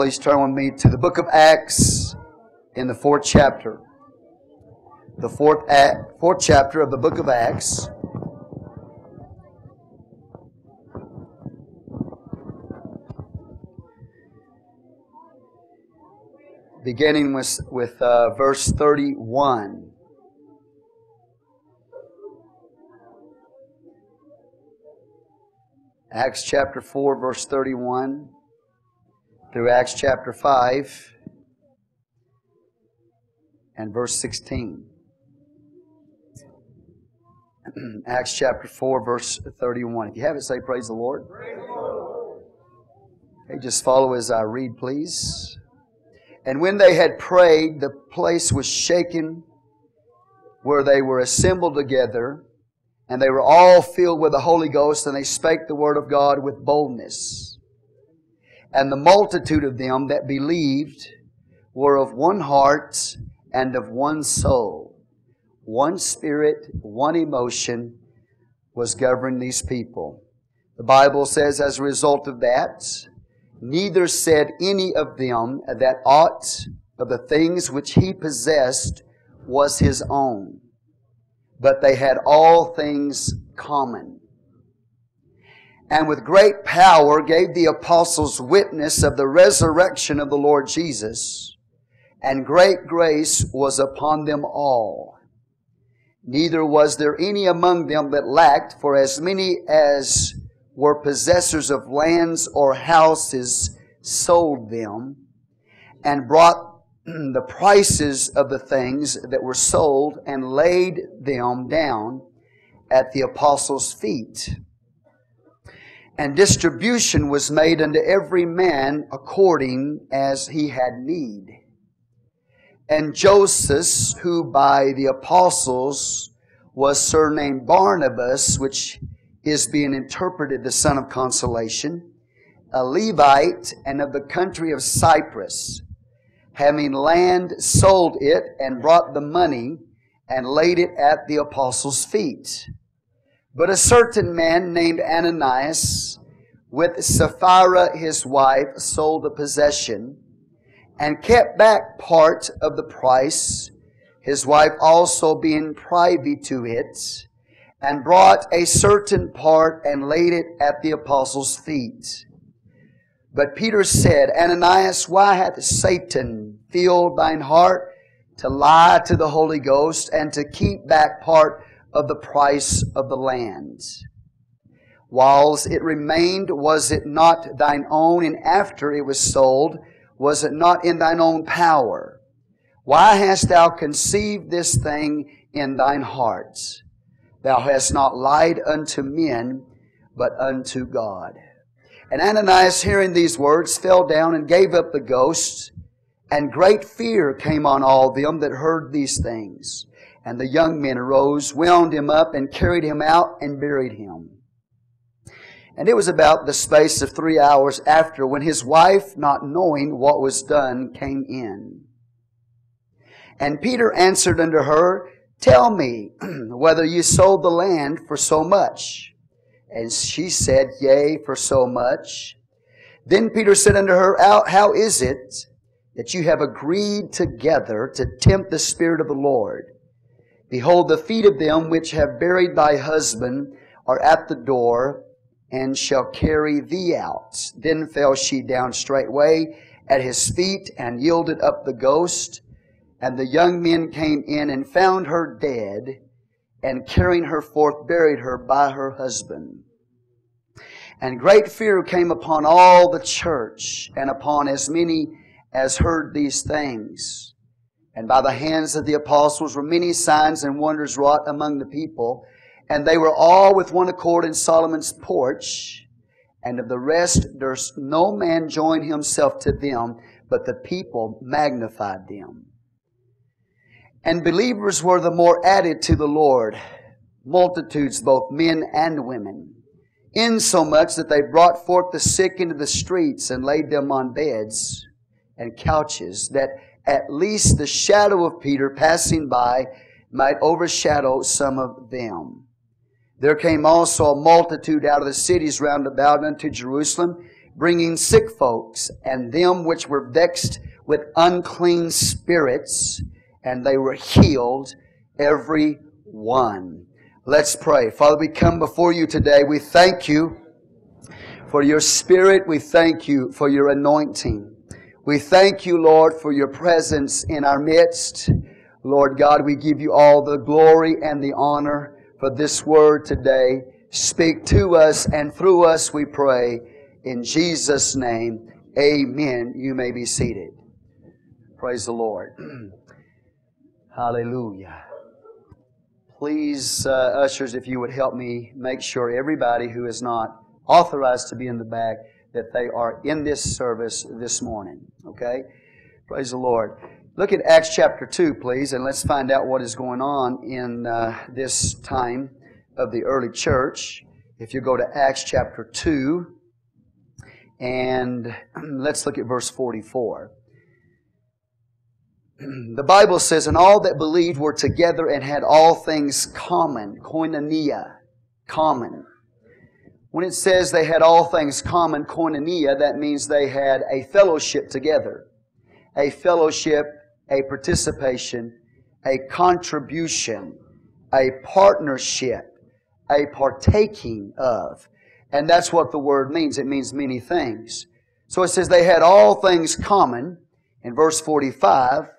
please turn with me to the book of Acts in the fourth chapter. The fourth, act, fourth chapter of the book of Acts. Beginning with, with uh, verse 31. Acts chapter 4, verse 31 through Acts chapter 5 and verse 16. Acts chapter 4, verse 31. If you have it, say, Praise the Lord. Praise the Lord. Okay, just follow as I read, please. And when they had prayed, the place was shaken where they were assembled together, and they were all filled with the Holy Ghost, and they spake the word of God with boldness. And the multitude of them that believed were of one heart and of one soul. One spirit, one emotion was governing these people. The Bible says, as a result of that, neither said any of them that aught of the things which he possessed was his own, but they had all things common and with great power gave the apostles witness of the resurrection of the Lord Jesus, and great grace was upon them all. Neither was there any among them that lacked, for as many as were possessors of lands or houses sold them, and brought the prices of the things that were sold, and laid them down at the apostles' feet and distribution was made unto every man according as he had need. And Joseph, who by the apostles was surnamed Barnabas, which is being interpreted the son of consolation, a Levite and of the country of Cyprus, having land, sold it and brought the money and laid it at the apostles' feet. But a certain man named Ananias, with Sapphira his wife, sold a possession and kept back part of the price, his wife also being privy to it, and brought a certain part and laid it at the apostles' feet. But Peter said, Ananias, why hath Satan filled thine heart to lie to the Holy Ghost and to keep back part of the price of the land. Whiles it remained, was it not thine own? And after it was sold, was it not in thine own power? Why hast thou conceived this thing in thine heart? Thou hast not lied unto men, but unto God. And Ananias, hearing these words, fell down and gave up the ghost, and great fear came on all them that heard these things. And the young men arose, wound him up, and carried him out and buried him. And it was about the space of three hours after when his wife, not knowing what was done, came in. And Peter answered unto her, Tell me whether you sold the land for so much. And she said, Yea, for so much. Then Peter said unto her, How is it that you have agreed together to tempt the Spirit of the Lord? Behold, the feet of them which have buried thy husband are at the door, and shall carry thee out. Then fell she down straightway at his feet, and yielded up the ghost. And the young men came in and found her dead, and carrying her forth, buried her by her husband. And great fear came upon all the church, and upon as many as heard these things. And by the hands of the apostles were many signs and wonders wrought among the people. And they were all with one accord in Solomon's porch. And of the rest durst no man join himself to them, but the people magnified them. And believers were the more added to the Lord, multitudes, both men and women, insomuch that they brought forth the sick into the streets and laid them on beds and couches, that at least the shadow of Peter passing by might overshadow some of them. There came also a multitude out of the cities round about unto Jerusalem, bringing sick folks, and them which were vexed with unclean spirits, and they were healed, every one. Let's pray. Father, we come before you today. We thank you for your Spirit. We thank you for your anointing. We thank you, Lord, for your presence in our midst. Lord God, we give you all the glory and the honor for this word today. Speak to us and through us, we pray. In Jesus' name, amen. You may be seated. Praise the Lord. Hallelujah. Please, uh, ushers, if you would help me make sure everybody who is not authorized to be in the back that they are in this service this morning. Okay? Praise the Lord. Look at Acts chapter 2, please, and let's find out what is going on in uh, this time of the early church. If you go to Acts chapter 2, and let's look at verse 44. The Bible says, And all that believed were together and had all things common. Koinonia. Common. When it says they had all things common, koinonia, that means they had a fellowship together. A fellowship, a participation, a contribution, a partnership, a partaking of. And that's what the word means. It means many things. So it says they had all things common. In verse 45,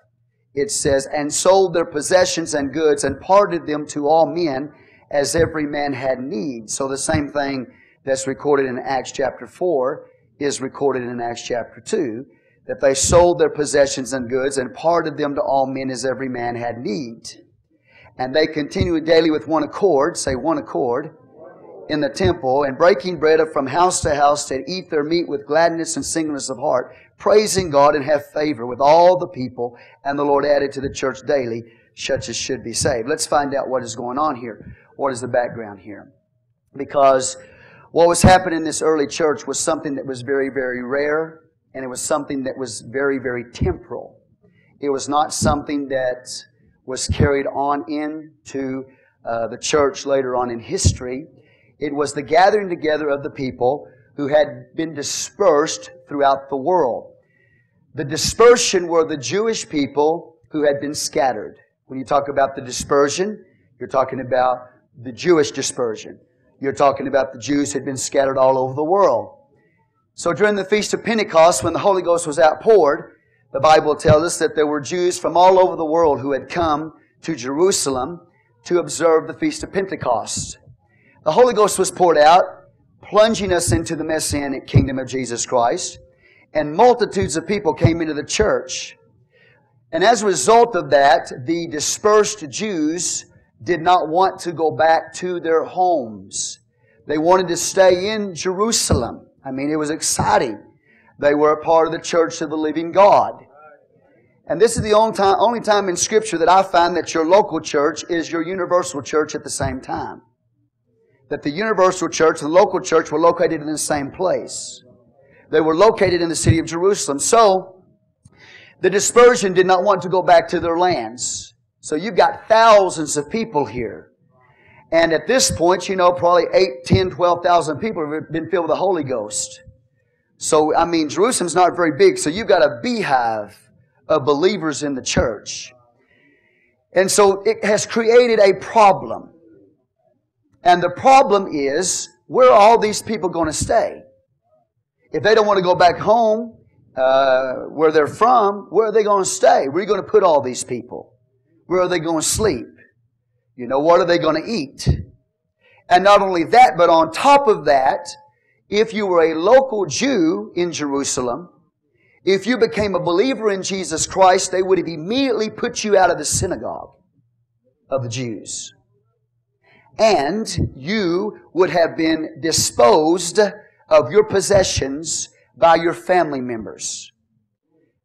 it says, and sold their possessions and goods and parted them to all men as every man had need. So the same thing that's recorded in Acts chapter 4 is recorded in Acts chapter 2 that they sold their possessions and goods and parted them to all men as every man had need. And they continued daily with one accord, say one accord, in the temple, and breaking bread from house to house to eat their meat with gladness and singleness of heart, praising God and have favor with all the people. And the Lord added to the church daily such as should be saved. Let's find out what is going on here. What is the background here? Because what was happening in this early church was something that was very, very rare, and it was something that was very, very temporal. It was not something that was carried on into uh, the church later on in history. It was the gathering together of the people who had been dispersed throughout the world. The dispersion were the Jewish people who had been scattered. When you talk about the dispersion, you're talking about the Jewish dispersion. You're talking about the Jews had been scattered all over the world. So during the Feast of Pentecost, when the Holy Ghost was outpoured, the Bible tells us that there were Jews from all over the world who had come to Jerusalem to observe the Feast of Pentecost. The Holy Ghost was poured out, plunging us into the Messianic kingdom of Jesus Christ, and multitudes of people came into the church. And as a result of that, the dispersed Jews did not want to go back to their homes. They wanted to stay in Jerusalem. I mean, it was exciting. They were a part of the church of the living God. And this is the only time, only time in Scripture that I find that your local church is your universal church at the same time. That the universal church and the local church were located in the same place. They were located in the city of Jerusalem. So, the dispersion did not want to go back to their lands. So you've got thousands of people here. And at this point, you know, probably 8, 10, 12,000 people have been filled with the Holy Ghost. So, I mean, Jerusalem's not very big, so you've got a beehive of believers in the church. And so it has created a problem. And the problem is, where are all these people going to stay? If they don't want to go back home, uh, where they're from, where are they going to stay? Where are you going to put all these people? Where are they going to sleep? You know, what are they going to eat? And not only that, but on top of that, if you were a local Jew in Jerusalem, if you became a believer in Jesus Christ, they would have immediately put you out of the synagogue of the Jews. And you would have been disposed of your possessions by your family members.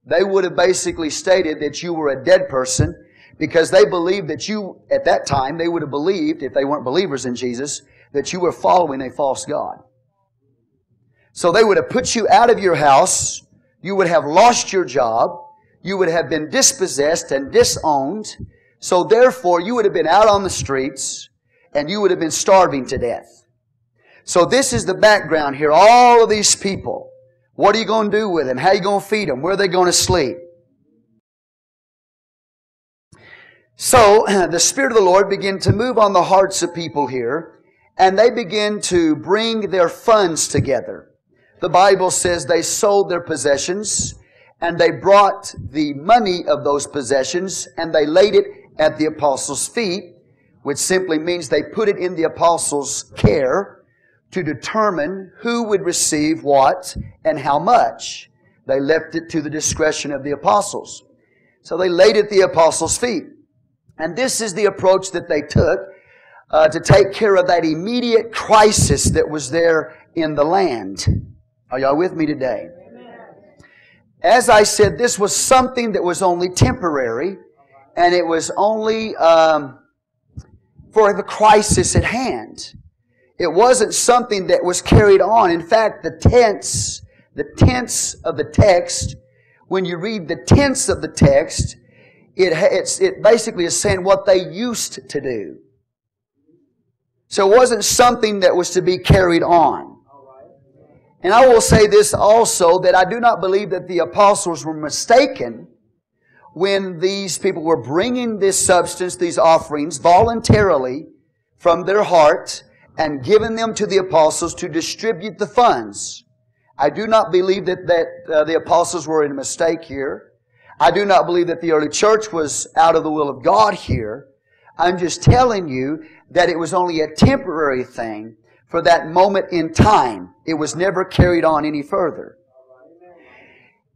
They would have basically stated that you were a dead person because they believed that you, at that time, they would have believed, if they weren't believers in Jesus, that you were following a false God. So they would have put you out of your house, you would have lost your job, you would have been dispossessed and disowned, so therefore you would have been out on the streets, and you would have been starving to death. So this is the background here. All of these people What are you going to do with them? How are you going to feed them? Where are they going to sleep? So, the Spirit of the Lord began to move on the hearts of people here, and they began to bring their funds together. The Bible says they sold their possessions, and they brought the money of those possessions, and they laid it at the apostles' feet, which simply means they put it in the apostles' care to determine who would receive what and how much. They left it to the discretion of the apostles. So they laid it at the apostles' feet. And this is the approach that they took uh, to take care of that immediate crisis that was there in the land. Are y'all with me today? As I said, this was something that was only temporary, and it was only um, for the crisis at hand. It wasn't something that was carried on. In fact, the tense, the tense of the text, when you read the tense of the text, it, it basically is saying what they used to do. So it wasn't something that was to be carried on. And I will say this also that I do not believe that the apostles were mistaken when these people were bringing this substance, these offerings, voluntarily from their heart and giving them to the apostles to distribute the funds. I do not believe that, that uh, the apostles were in mistake here. I do not believe that the early church was out of the will of God here. I'm just telling you that it was only a temporary thing for that moment in time. It was never carried on any further.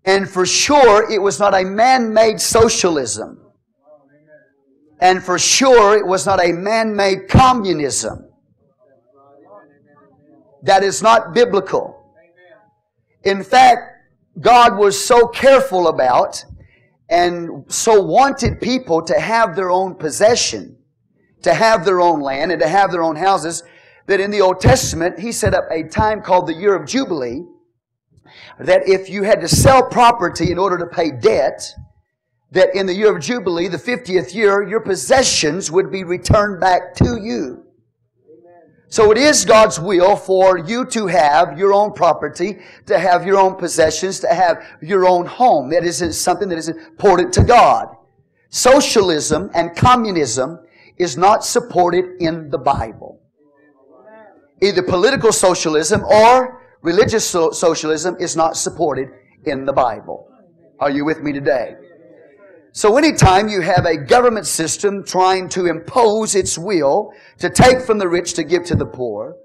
And for sure, it was not a man-made socialism. And for sure, it was not a man-made communism. That is not biblical. In fact, God was so careful about and so wanted people to have their own possession, to have their own land, and to have their own houses, that in the Old Testament, He set up a time called the year of Jubilee, that if you had to sell property in order to pay debt, that in the year of Jubilee, the 50th year, your possessions would be returned back to you. So it is God's will for you to have your own property, to have your own possessions, to have your own home. That isn't something that is important to God. Socialism and communism is not supported in the Bible. Either political socialism or Religious so- socialism is not supported in the Bible. Are you with me today? So anytime you have a government system trying to impose its will to take from the rich to give to the poor,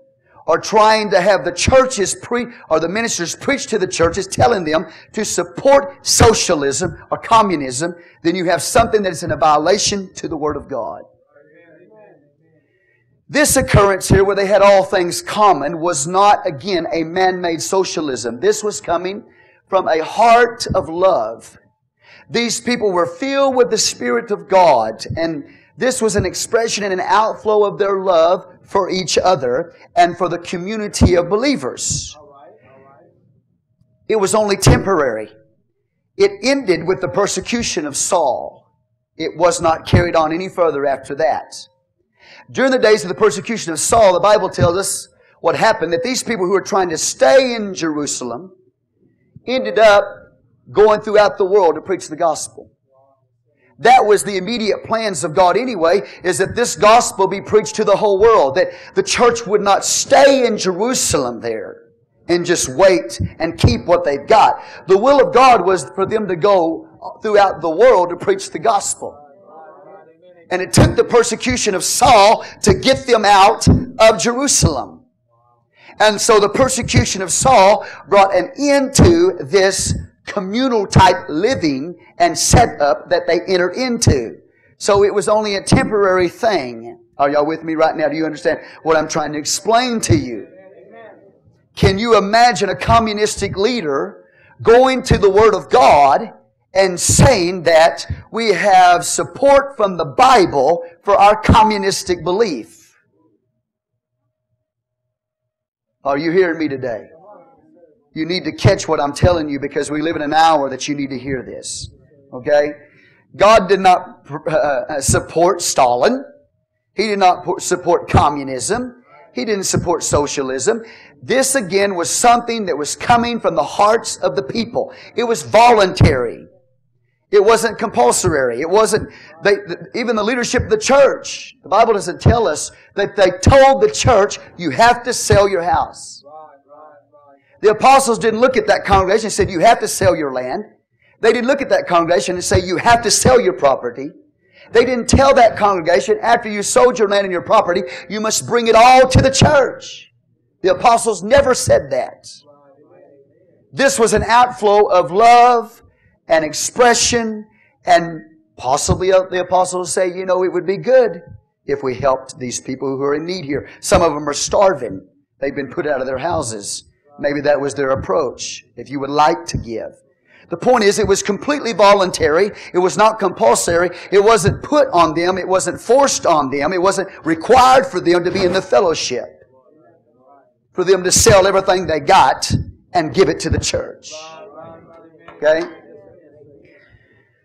or trying to have the churches pre, or the ministers preach to the churches telling them to support socialism or communism, then you have something that is in a violation to the Word of God. This occurrence here, where they had all things common, was not, again, a man-made socialism. This was coming from a heart of love. These people were filled with the Spirit of God, and this was an expression and an outflow of their love for each other and for the community of believers. It was only temporary. It ended with the persecution of Saul. It was not carried on any further after that. During the days of the persecution of Saul, the Bible tells us what happened, that these people who were trying to stay in Jerusalem ended up going throughout the world to preach the gospel. That was the immediate plans of God anyway, is that this gospel be preached to the whole world, that the church would not stay in Jerusalem there and just wait and keep what they've got. The will of God was for them to go throughout the world to preach the gospel. And it took the persecution of Saul to get them out of Jerusalem. And so the persecution of Saul brought an end to this communal type living and setup that they entered into. So it was only a temporary thing. Are y'all with me right now? Do you understand what I'm trying to explain to you? Can you imagine a communistic leader going to the Word of God and saying that we have support from the Bible for our communistic belief. Are you hearing me today? You need to catch what I'm telling you because we live in an hour that you need to hear this. Okay? God did not uh, support Stalin. He did not support communism. He didn't support socialism. This again was something that was coming from the hearts of the people. It was voluntary. It wasn't compulsory. It wasn't, they, even the leadership of the church. The Bible doesn't tell us that they told the church, you have to sell your house. The apostles didn't look at that congregation and said, you have to sell your land. They didn't look at that congregation and say, you have to sell your property. They didn't tell that congregation, after you sold your land and your property, you must bring it all to the church. The apostles never said that. This was an outflow of love and expression and possibly uh, the apostles say, you know, it would be good if we helped these people who are in need here. Some of them are starving. They've been put out of their houses. Maybe that was their approach. If you would like to give. The point is, it was completely voluntary. It was not compulsory. It wasn't put on them. It wasn't forced on them. It wasn't required for them to be in the fellowship. For them to sell everything they got and give it to the church. Okay?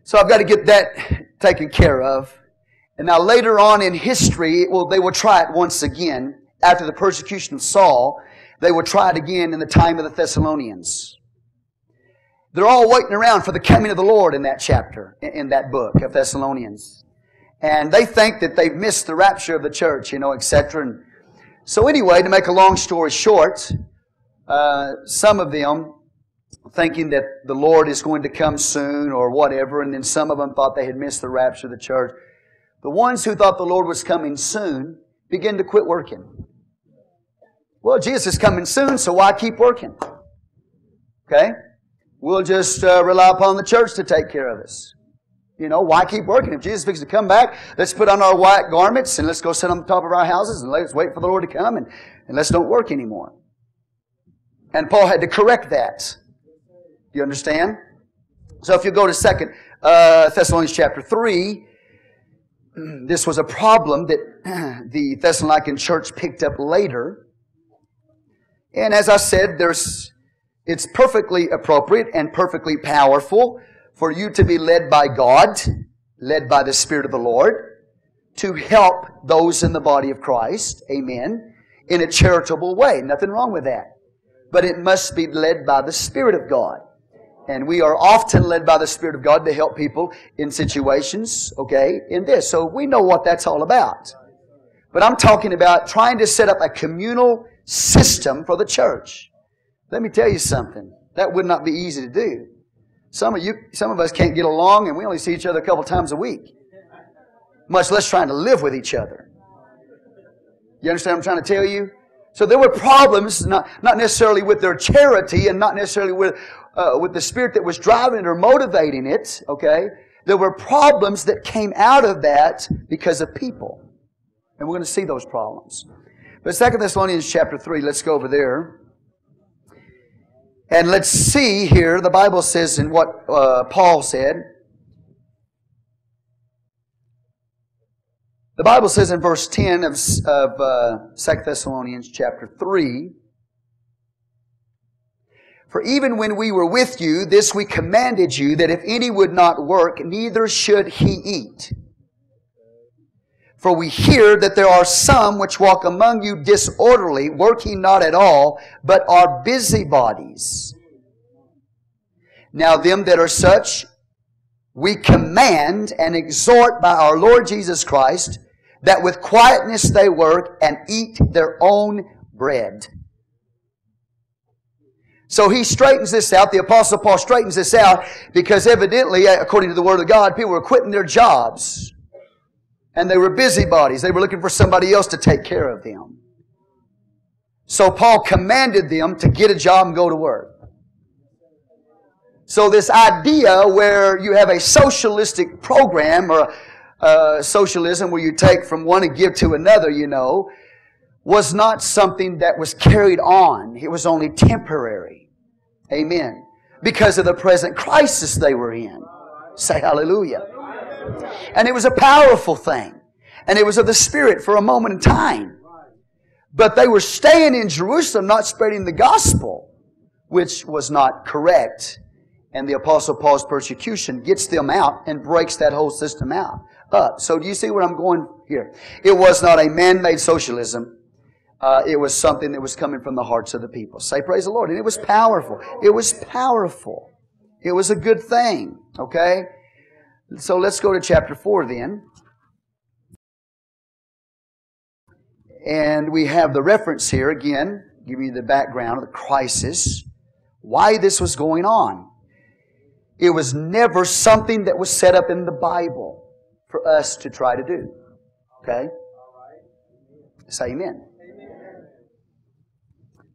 So I've got to get that taken care of. And now later on in history, well, they will try it once again. After the persecution of Saul, they try it again in the time of the Thessalonians. They're all waiting around for the coming of the Lord in that chapter, in that book of Thessalonians. And they think that they've missed the rapture of the church, you know, etc. And so anyway, to make a long story short, uh, some of them thinking that the Lord is going to come soon or whatever, and then some of them thought they had missed the rapture of the church. The ones who thought the Lord was coming soon began to quit working. Well, Jesus is coming soon, so why keep working? Okay? We'll just uh, rely upon the church to take care of us. You know, why keep working? If Jesus is to come back, let's put on our white garments and let's go sit on the top of our houses and let's wait for the Lord to come and, and let's don't work anymore. And Paul had to correct that. Do you understand? So if you go to Second uh, Thessalonians chapter 3, this was a problem that the Thessalonican church picked up later. And as I said, there's it's perfectly appropriate and perfectly powerful for you to be led by God, led by the Spirit of the Lord, to help those in the body of Christ, amen, in a charitable way. Nothing wrong with that. But it must be led by the Spirit of God. And we are often led by the Spirit of God to help people in situations, okay, in this. So we know what that's all about. But I'm talking about trying to set up a communal system for the church. Let me tell you something. That would not be easy to do. Some of you, some of us can't get along and we only see each other a couple times a week. Much less trying to live with each other. You understand what I'm trying to tell you? So there were problems, not, not necessarily with their charity and not necessarily with, uh, with the spirit that was driving it or motivating it, okay? There were problems that came out of that because of people. And we're going to see those problems. But 2 Thessalonians chapter 3, let's go over there. And let's see here, the Bible says in what uh, Paul said. The Bible says in verse 10 of, of uh, 2 Thessalonians chapter 3, For even when we were with you, this we commanded you, that if any would not work, neither should he eat. For we hear that there are some which walk among you disorderly, working not at all, but are busybodies. Now them that are such, we command and exhort by our Lord Jesus Christ, that with quietness they work and eat their own bread. So he straightens this out. The apostle Paul straightens this out because evidently, according to the word of God, people were quitting their jobs and they were busybodies. They were looking for somebody else to take care of them. So Paul commanded them to get a job and go to work. So this idea where you have a socialistic program or uh, socialism where you take from one and give to another, you know, was not something that was carried on. It was only temporary. Amen. Because of the present crisis they were in. Say hallelujah. And it was a powerful thing. And it was of the Spirit for a moment in time. But they were staying in Jerusalem, not spreading the gospel, which was not correct. And the Apostle Paul's persecution gets them out and breaks that whole system out up. So do you see where I'm going here? It was not a man-made socialism. uh, it was something that was coming from the hearts of the people. Say praise the Lord. And it was powerful. It was powerful. It was a good thing. Okay? So let's go to chapter 4 then. And we have the reference here again, giving you the background of the crisis, why this was going on. It was never something that was set up in the Bible for us to try to do. Okay? Say amen.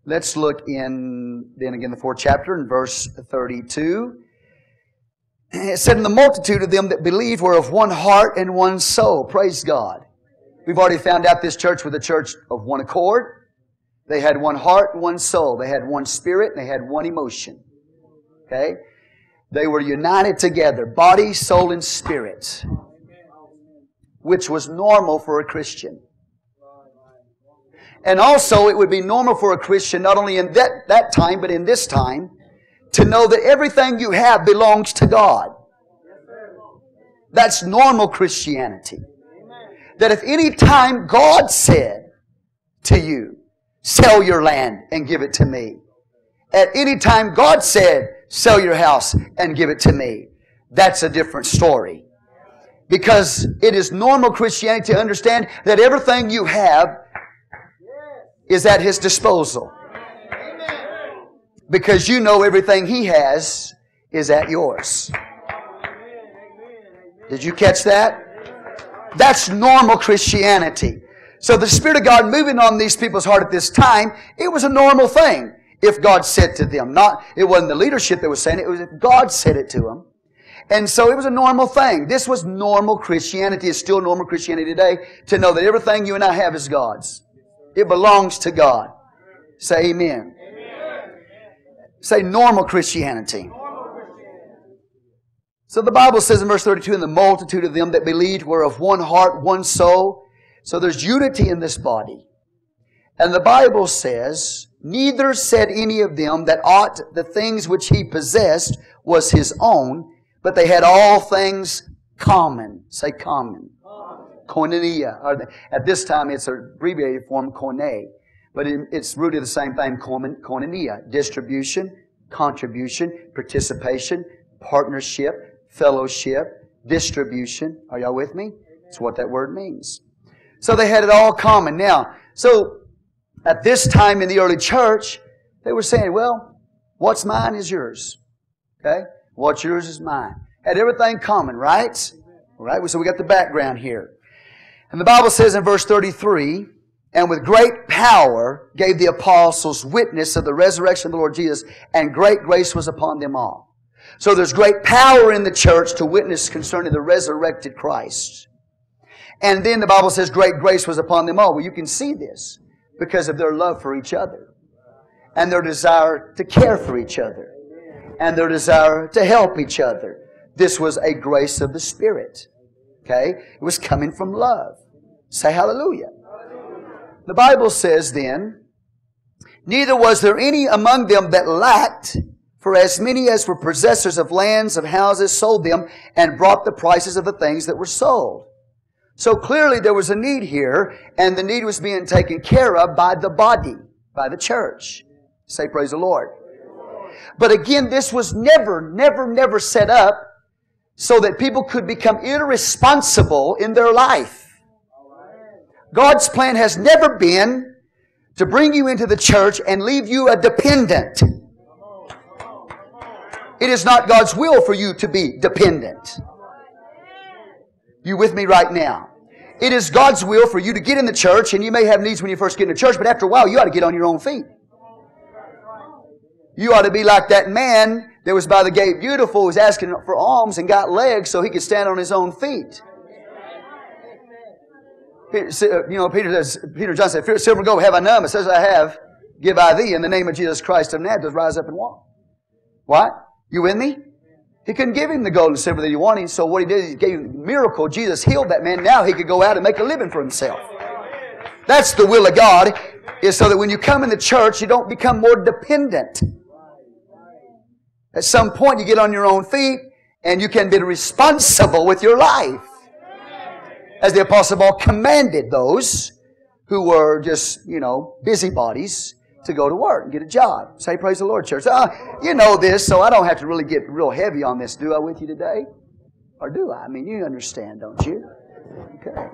Let's look in, then again, the fourth chapter in verse 32. It said, And the multitude of them that believed were of one heart and one soul. Praise God. We've already found out this church was a church of one accord. They had one heart and one soul. They had one spirit and they had one emotion. Okay? They were united together, body, soul, and spirit, which was normal for a Christian. And also, it would be normal for a Christian, not only in that, that time, but in this time, to know that everything you have belongs to God. That's normal Christianity. That if any time God said to you, sell your land and give it to me. At any time God said, sell your house and give it to me. That's a different story. Because it is normal Christianity to understand that everything you have is at His disposal because you know everything He has is at yours. Did you catch that? That's normal Christianity. So the Spirit of God moving on these people's heart at this time, it was a normal thing. If God said to them, not, it wasn't the leadership that was saying it, it was if God said it to them. And so it was a normal thing. This was normal Christianity. It's still normal Christianity today to know that everything you and I have is God's. It belongs to God. Say amen. Say normal Christianity. So the Bible says in verse 32, and the multitude of them that believed were of one heart, one soul. So there's unity in this body. And the Bible says, neither said any of them that ought the things which he possessed was his own, but they had all things common. Say common. Koinonia. At this time, it's an abbreviated form, koine. But it's rooted the same thing, koinonia. Distribution, contribution, participation, partnership, fellowship, distribution. Are y'all with me? That's what that word means. So they had it all common. Now, so at this time in the early church, they were saying, well, what's mine is yours. Okay? What's yours is mine. Had everything common, right? All right? So we got the background here. And the Bible says in verse 33, and with great power gave the apostles witness of the resurrection of the Lord Jesus, and great grace was upon them all. So there's great power in the church to witness concerning the resurrected Christ. And then the Bible says great grace was upon them all. Well, you can see this because of their love for each other and their desire to care for each other and their desire to help each other. This was a grace of the Spirit. Okay? It was coming from love. Say hallelujah. The Bible says then, Neither was there any among them that lacked, for as many as were possessors of lands, of houses, sold them, and brought the prices of the things that were sold. So clearly there was a need here, and the need was being taken care of by the body, by the church. Say praise the Lord. But again, this was never, never, never set up so that people could become irresponsible in their life. God's plan has never been to bring you into the church and leave you a dependent. It is not God's will for you to be dependent. You with me right now? It is God's will for you to get in the church, and you may have needs when you first get in the church, but after a while, you ought to get on your own feet. You ought to be like that man that was by the gate beautiful, was asking for alms and got legs so he could stand on his own feet. Peter, uh, you know, Peter says, Peter John said, silver and gold have I none, but says I have, give I thee in the name of Jesus Christ of Nazareth, rise up and walk. What? You with me? He couldn't give him the gold and silver that he wanted, so what he did, is he gave him a miracle. Jesus healed that man. Now he could go out and make a living for himself. That's the will of God, is so that when you come in the church, you don't become more dependent. At some point, you get on your own feet, and you can be responsible with your life as the Apostle Paul commanded those who were just, you know, busybodies to go to work and get a job. Say, praise the Lord, church. Uh, you know this, so I don't have to really get real heavy on this, do I, with you today? Or do I? I mean, you understand, don't you? Okay.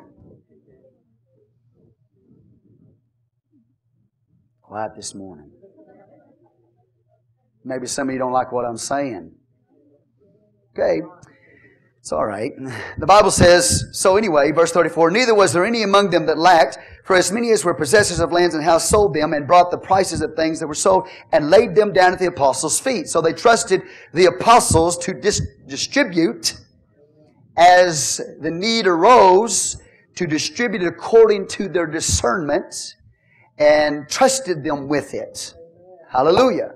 Quiet this morning. Maybe some of you don't like what I'm saying. Okay. It's all right. The Bible says, so anyway, verse 34, neither was there any among them that lacked, for as many as were possessors of lands and houses sold them and brought the prices of things that were sold and laid them down at the apostles' feet. So they trusted the apostles to dis- distribute as the need arose to distribute according to their discernment and trusted them with it. Hallelujah.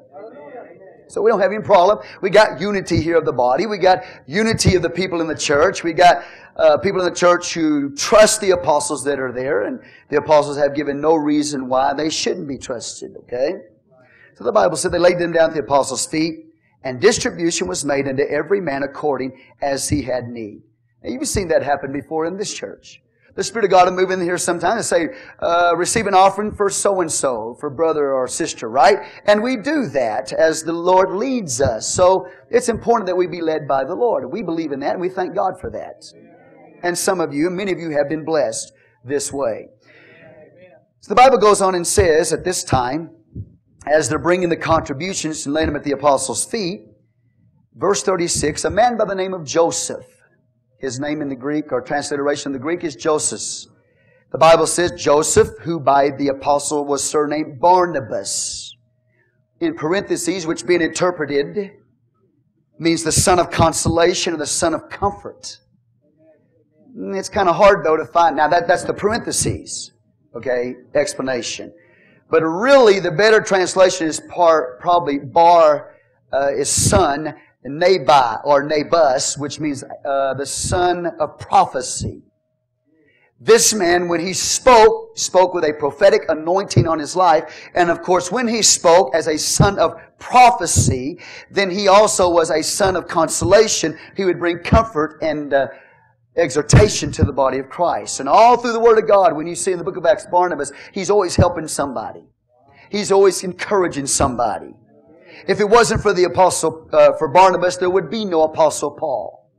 So we don't have any problem. We got unity here of the body. We got unity of the people in the church. We got uh, people in the church who trust the apostles that are there, and the apostles have given no reason why they shouldn't be trusted. Okay. So the Bible said they laid them down at the apostles' feet, and distribution was made unto every man according as he had need. Now you've seen that happen before in this church the Spirit of God will move in here sometime and say, uh, receive an offering for so and so, for brother or sister, right? And we do that as the Lord leads us. So it's important that we be led by the Lord. We believe in that and we thank God for that. And some of you, many of you have been blessed this way. So the Bible goes on and says at this time, as they're bringing the contributions and laying them at the apostles' feet, verse 36, a man by the name of Joseph, his name in the Greek, or transliteration the Greek, is Joseph. The Bible says Joseph, who by the apostle was surnamed Barnabas. In parentheses, which being interpreted means the son of consolation or the son of comfort. It's kind of hard though to find. Now that, that's the parentheses, okay, explanation. But really the better translation is par, probably bar uh, is son Nabai or Nabus, which means uh, the son of prophecy. This man, when he spoke, spoke with a prophetic anointing on his life. And of course, when he spoke as a son of prophecy, then he also was a son of consolation. He would bring comfort and uh, exhortation to the body of Christ. And all through the Word of God, when you see in the book of Acts Barnabas, he's always helping somebody. He's always encouraging somebody. If it wasn't for the apostle, uh, for Barnabas, there would be no apostle Paul.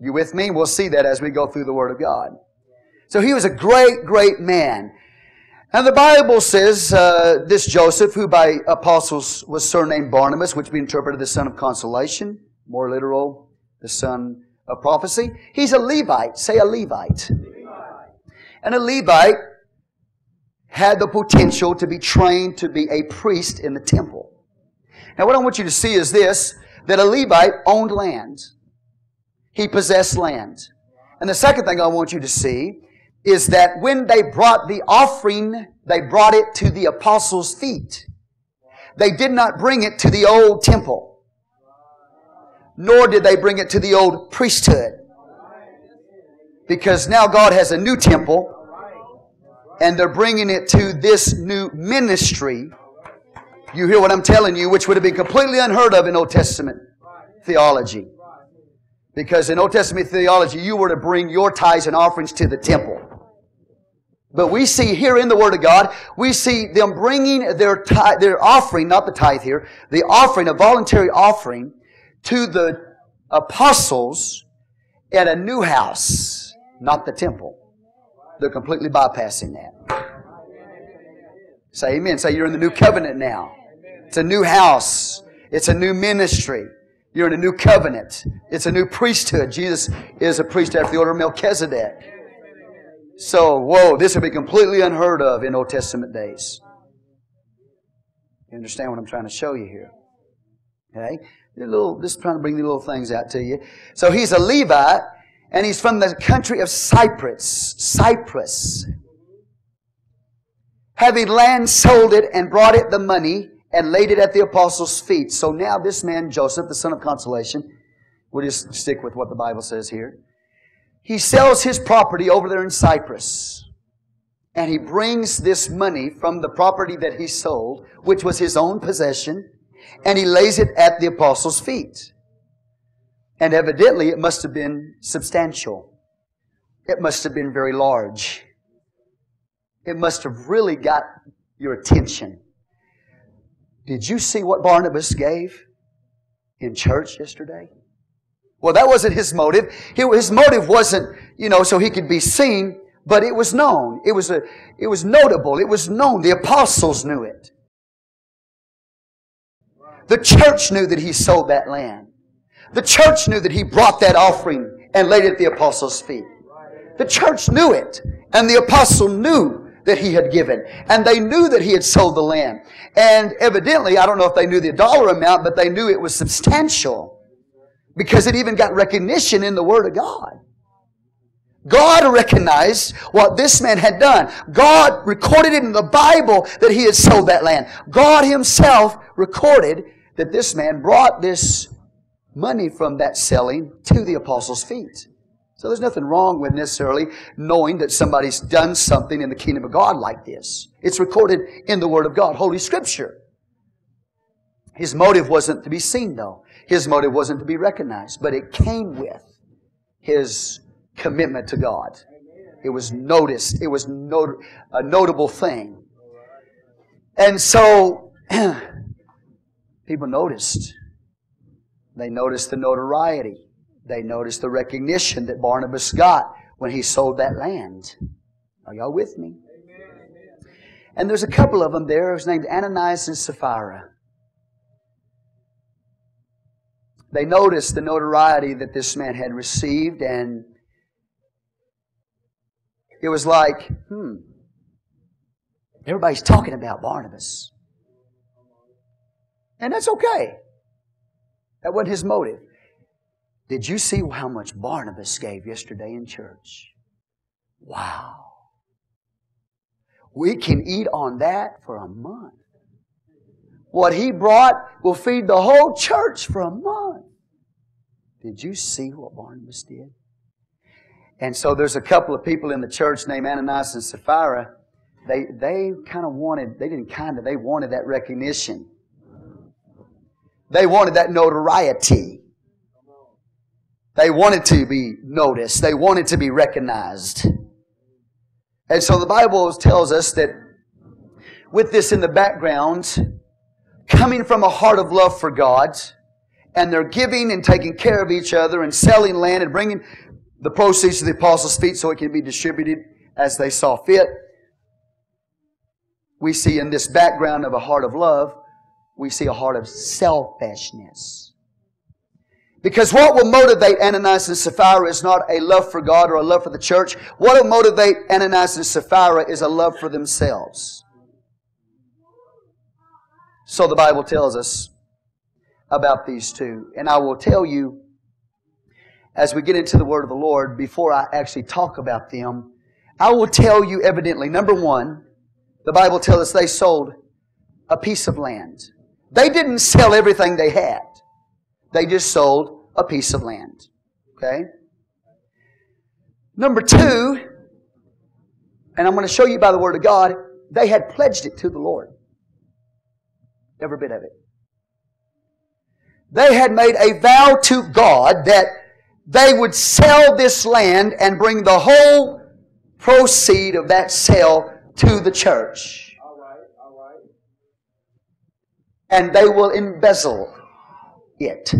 You with me? We'll see that as we go through the Word of God. So he was a great, great man. And the Bible says uh, this Joseph, who by apostles was surnamed Barnabas, which we interpreted the son of consolation, more literal, the son of prophecy. He's a Levite. Say a Levite. And a Levite had the potential to be trained to be a priest in the temple. Now, what I want you to see is this that a Levite owned land, he possessed land. And the second thing I want you to see is that when they brought the offering, they brought it to the apostles' feet. They did not bring it to the old temple, nor did they bring it to the old priesthood. Because now God has a new temple and they're bringing it to this new ministry. You hear what I'm telling you, which would have been completely unheard of in Old Testament theology. Because in Old Testament theology, you were to bring your tithes and offerings to the temple. But we see here in the Word of God, we see them bringing their tithe, their offering, not the tithe here, the offering, a voluntary offering, to the apostles at a new house, not the temple. They're completely bypassing that. Say amen. Say you're in the new covenant now. It's a new house. It's a new ministry. You're in a new covenant. It's a new priesthood. Jesus is a priest after the order of Melchizedek. So, whoa, this would be completely unheard of in Old Testament days. You understand what I'm trying to show you here? Okay? Little, just trying to bring the little things out to you. So he's a Levite, and he's from the country of Cyprus. Cyprus. Having land, sold it, and brought it the money, and laid it at the apostles' feet. So now this man, Joseph, the son of consolation, we'll just stick with what the Bible says here. He sells his property over there in Cyprus. And he brings this money from the property that he sold, which was his own possession, and he lays it at the apostles' feet. And evidently it must have been substantial. it must have been very large. It must have really got your attention. Did you see what Barnabas gave in church yesterday? Well, that wasn't his motive. His motive wasn't, you know, so he could be seen, but it was known. It was a, it was notable. It was known. The apostles knew it. The church knew that he sold that land. The church knew that he brought that offering and laid it at the apostles' feet. The church knew it. And the apostle knew that he had given. And they knew that he had sold the land. And evidently, I don't know if they knew the dollar amount, but they knew it was substantial. Because it even got recognition in the Word of God. God recognized what this man had done. God recorded it in the Bible that he had sold that land. God himself recorded that this man brought this money from that selling to the apostles' feet. So there's nothing wrong with necessarily knowing that somebody's done something in the kingdom of God like this. It's recorded in the Word of God, Holy Scripture. His motive wasn't to be seen though. His motive wasn't to be recognized, but it came with his commitment to God. It was noticed. It was not, a notable thing. And so, people noticed. They noticed the notoriety. They noticed the recognition that Barnabas got when he sold that land. Are y'all with me? And there's a couple of them there. Was named Ananias and Sapphira. They noticed the notoriety that this man had received, and it was like, hmm, everybody's talking about Barnabas. And that's okay. That wasn't his motive. Did you see how much Barnabas gave yesterday in church? Wow. We can eat on that for a month. What he brought will feed the whole church for a month. Did you see what Barnabas did? And so there's a couple of people in the church named Ananias and Sapphira. They, they kind of wanted, they didn't kind of, they wanted that recognition. They wanted that notoriety. They wanted to be noticed. They wanted to be recognized. And so the Bible tells us that with this in the background, coming from a heart of love for God, and they're giving and taking care of each other and selling land and bringing the proceeds to the apostles' feet so it can be distributed as they saw fit. We see in this background of a heart of love, we see a heart of selfishness. Because what will motivate Ananias and Sapphira is not a love for God or a love for the church. What will motivate Ananias and Sapphira is a love for themselves. So the Bible tells us about these two. And I will tell you, as we get into the Word of the Lord, before I actually talk about them, I will tell you evidently, number one, the Bible tells us they sold a piece of land. They didn't sell everything they had. They just sold a piece of land. Okay? Number two, and I'm going to show you by the Word of God, they had pledged it to the Lord. Every bit of it. They had made a vow to God that they would sell this land and bring the whole proceed of that sale to the church. All right, all right. And they will embezzle it.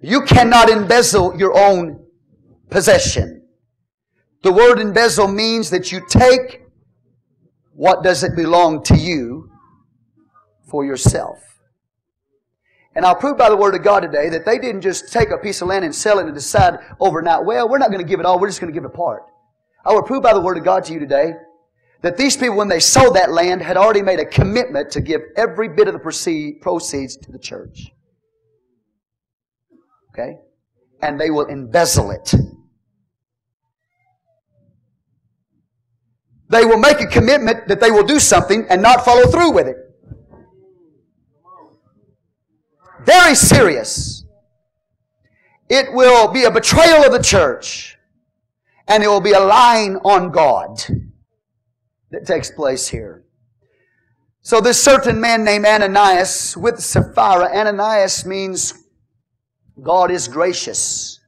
You cannot embezzle your own possession. The word embezzle means that you take what doesn't belong to you for yourself. And I'll prove by the Word of God today that they didn't just take a piece of land and sell it and decide overnight, well, we're not going to give it all, we're just going to give it part. I will prove by the Word of God to you today that these people, when they sold that land, had already made a commitment to give every bit of the proceeds to the church. Okay? And they will embezzle it. They will make a commitment that they will do something and not follow through with it. Very serious. It will be a betrayal of the church. And it will be a lying on God that takes place here. So this certain man named Ananias with Sapphira, Ananias means God is gracious.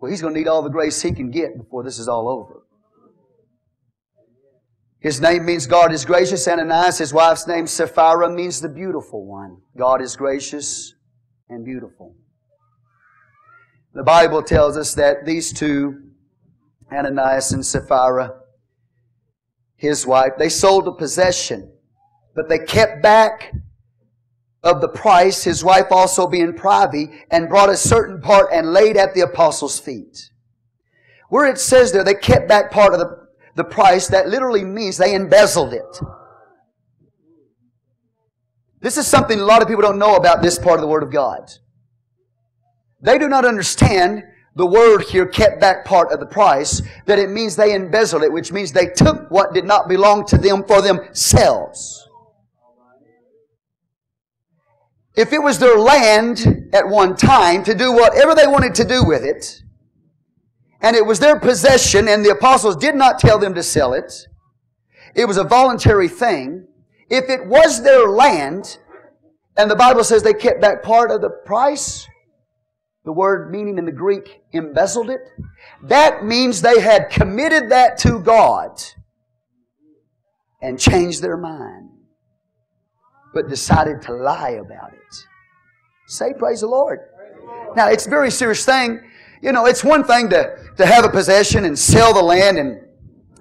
Well, he's going to need all the grace he can get before this is all over. His name means God is gracious. Ananias, his wife's name, Sapphira, means the beautiful one. God is gracious and beautiful. The Bible tells us that these two, Ananias and Sapphira, his wife, they sold a possession, but they kept back of the price, his wife also being privy, and brought a certain part and laid at the apostles' feet. Where it says there, they kept back part of the, the price, that literally means they embezzled it. This is something a lot of people don't know about this part of the Word of God. They do not understand the word here kept back part of the price, that it means they embezzled it, which means they took what did not belong to them for themselves. If it was their land at one time to do whatever they wanted to do with it, and it was their possession, and the apostles did not tell them to sell it, it was a voluntary thing. If it was their land, and the Bible says they kept back part of the price, the word meaning in the Greek embezzled it, that means they had committed that to God and changed their mind but decided to lie about it. Say praise the Lord. Now, it's a very serious thing. You know, it's one thing to, to have a possession and sell the land and,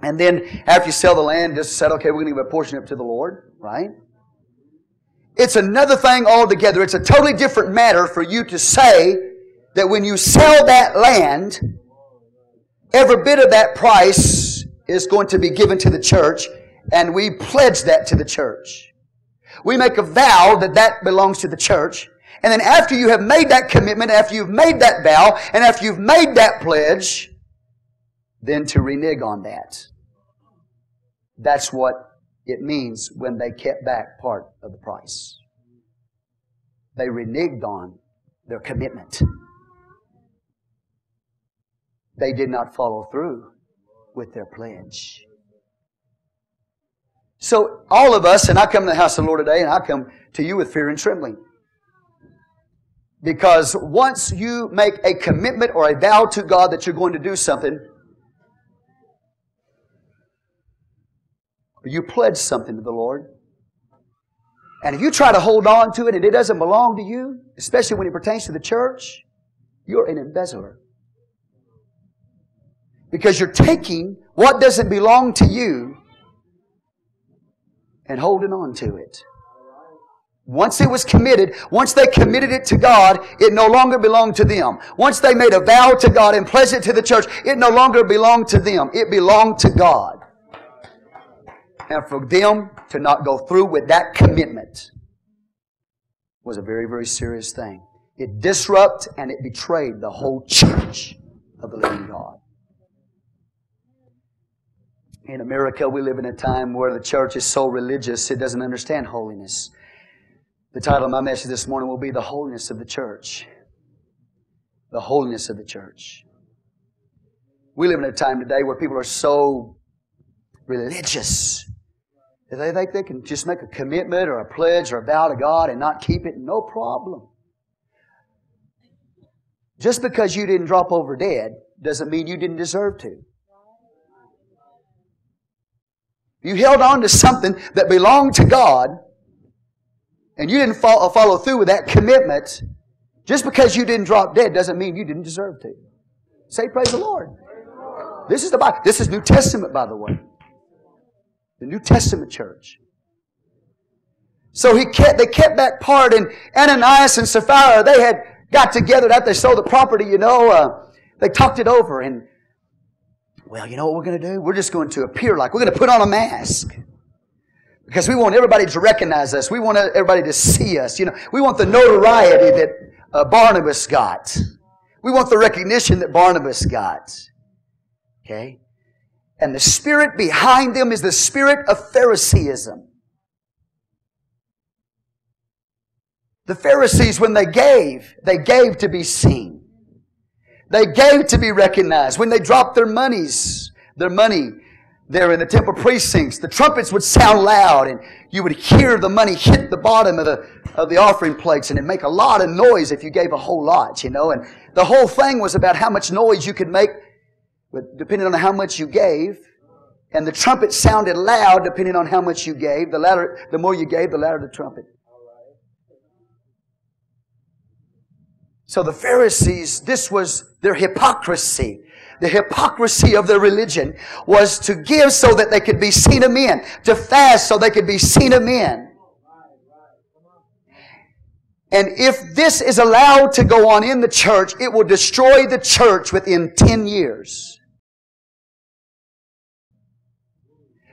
and then after you sell the land, just say, okay, we're going to give a portion up to the Lord, right? It's another thing altogether. It's a totally different matter for you to say that when you sell that land, every bit of that price is going to be given to the church, and we pledge that to the church. We make a vow that that belongs to the church. And then after you have made that commitment, after you've made that vow, and after you've made that pledge, then to renege on that. That's what it means when they kept back part of the price. They reneged on their commitment. They did not follow through with their pledge. So all of us, and I come to the house of the Lord today, and I come to you with fear and trembling. Because once you make a commitment or a vow to God that you're going to do something, you pledge something to the Lord, and if you try to hold on to it and it doesn't belong to you, especially when it pertains to the church, you're an embezzler. Because you're taking what doesn't belong to you and holding on to it. Once it was committed, once they committed it to God, it no longer belonged to them. Once they made a vow to God and pledged it to the church, it no longer belonged to them. It belonged to God. And for them to not go through with that commitment was a very, very serious thing. It disrupted and it betrayed the whole church of the living God. In America, we live in a time where the church is so religious it doesn't understand holiness. The title of my message this morning will be The Holiness of the Church. The Holiness of the Church. We live in a time today where people are so religious that they think they can just make a commitment or a pledge or a vow to God and not keep it, no problem. Just because you didn't drop over dead doesn't mean you didn't deserve to. You held on to something that belonged to God, and you didn't follow through with that commitment. Just because you didn't drop dead doesn't mean you didn't deserve to. Say praise the Lord. This is the Bible. This is New Testament, by the way. The New Testament church. So he kept, they kept that part, and Ananias and Sapphira, they had got together after they sold the property, you know, uh, they talked it over, and well, you know what we're going to do? We're just going to appear like we're going to put on a mask. Because we want everybody to recognize us. We want everybody to see us. You know, we want the notoriety that uh, Barnabas got. We want the recognition that Barnabas got. Okay? And the spirit behind them is the spirit of Phariseeism. The Pharisees, when they gave, they gave to be seen. They gave to be recognized. When they dropped their monies, their money, there in the temple precincts, the trumpets would sound loud and you would hear the money hit the bottom of the, of the offering plates and it'd make a lot of noise if you gave a whole lot, you know. And the whole thing was about how much noise you could make depending on how much you gave. And the trumpet sounded loud depending on how much you gave. The louder, the more you gave, the louder the trumpet. So the Pharisees, this was their hypocrisy the hypocrisy of their religion was to give so that they could be seen of men, to fast so they could be seen of men. And if this is allowed to go on in the church, it will destroy the church within 10 years.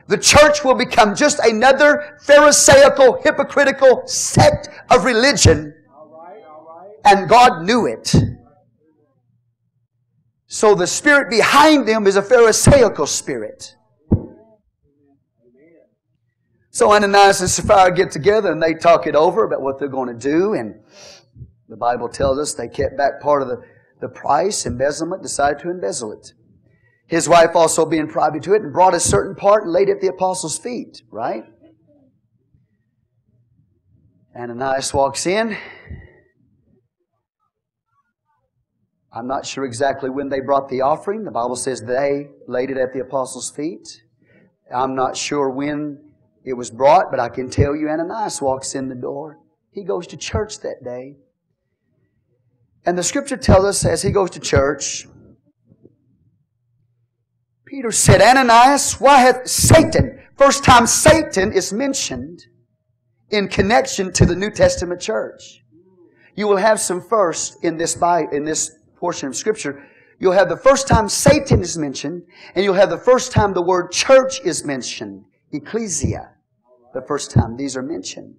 The church will become just another Pharisaical, hypocritical sect of religion. And God knew it. So the spirit behind them is a Pharisaical spirit. So Ananias and Sapphira get together and they talk it over about what they're going to do. And the Bible tells us they kept back part of the, the price, embezzlement, decided to embezzle it. His wife also being privy to it and brought a certain part and laid it at the apostles' feet, right? Ananias walks in I'm not sure exactly when they brought the offering. The Bible says they laid it at the apostles' feet. I'm not sure when it was brought, but I can tell you Ananias walks in the door. He goes to church that day. And the scripture tells us as he goes to church, Peter said, Ananias, why hath Satan, first time Satan is mentioned in connection to the New Testament church. You will have some first in this, Bible, in this portion of Scripture, you'll have the first time Satan is mentioned, and you'll have the first time the word church is mentioned. Ecclesia. The first time these are mentioned.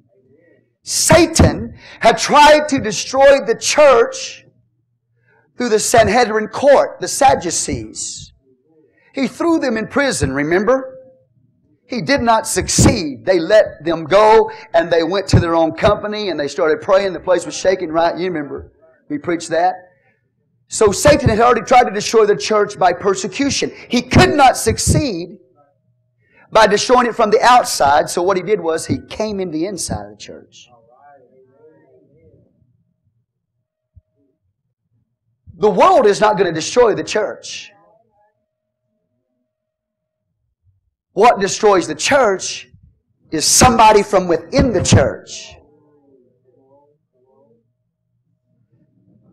Satan had tried to destroy the church through the Sanhedrin court, the Sadducees. He threw them in prison, remember? He did not succeed. They let them go and they went to their own company and they started praying. The place was shaking, right? You remember. We preached that. So Satan had already tried to destroy the church by persecution. He could not succeed by destroying it from the outside. So what he did was he came in the inside of the church. The world is not going to destroy the church. What destroys the church is somebody from within the church.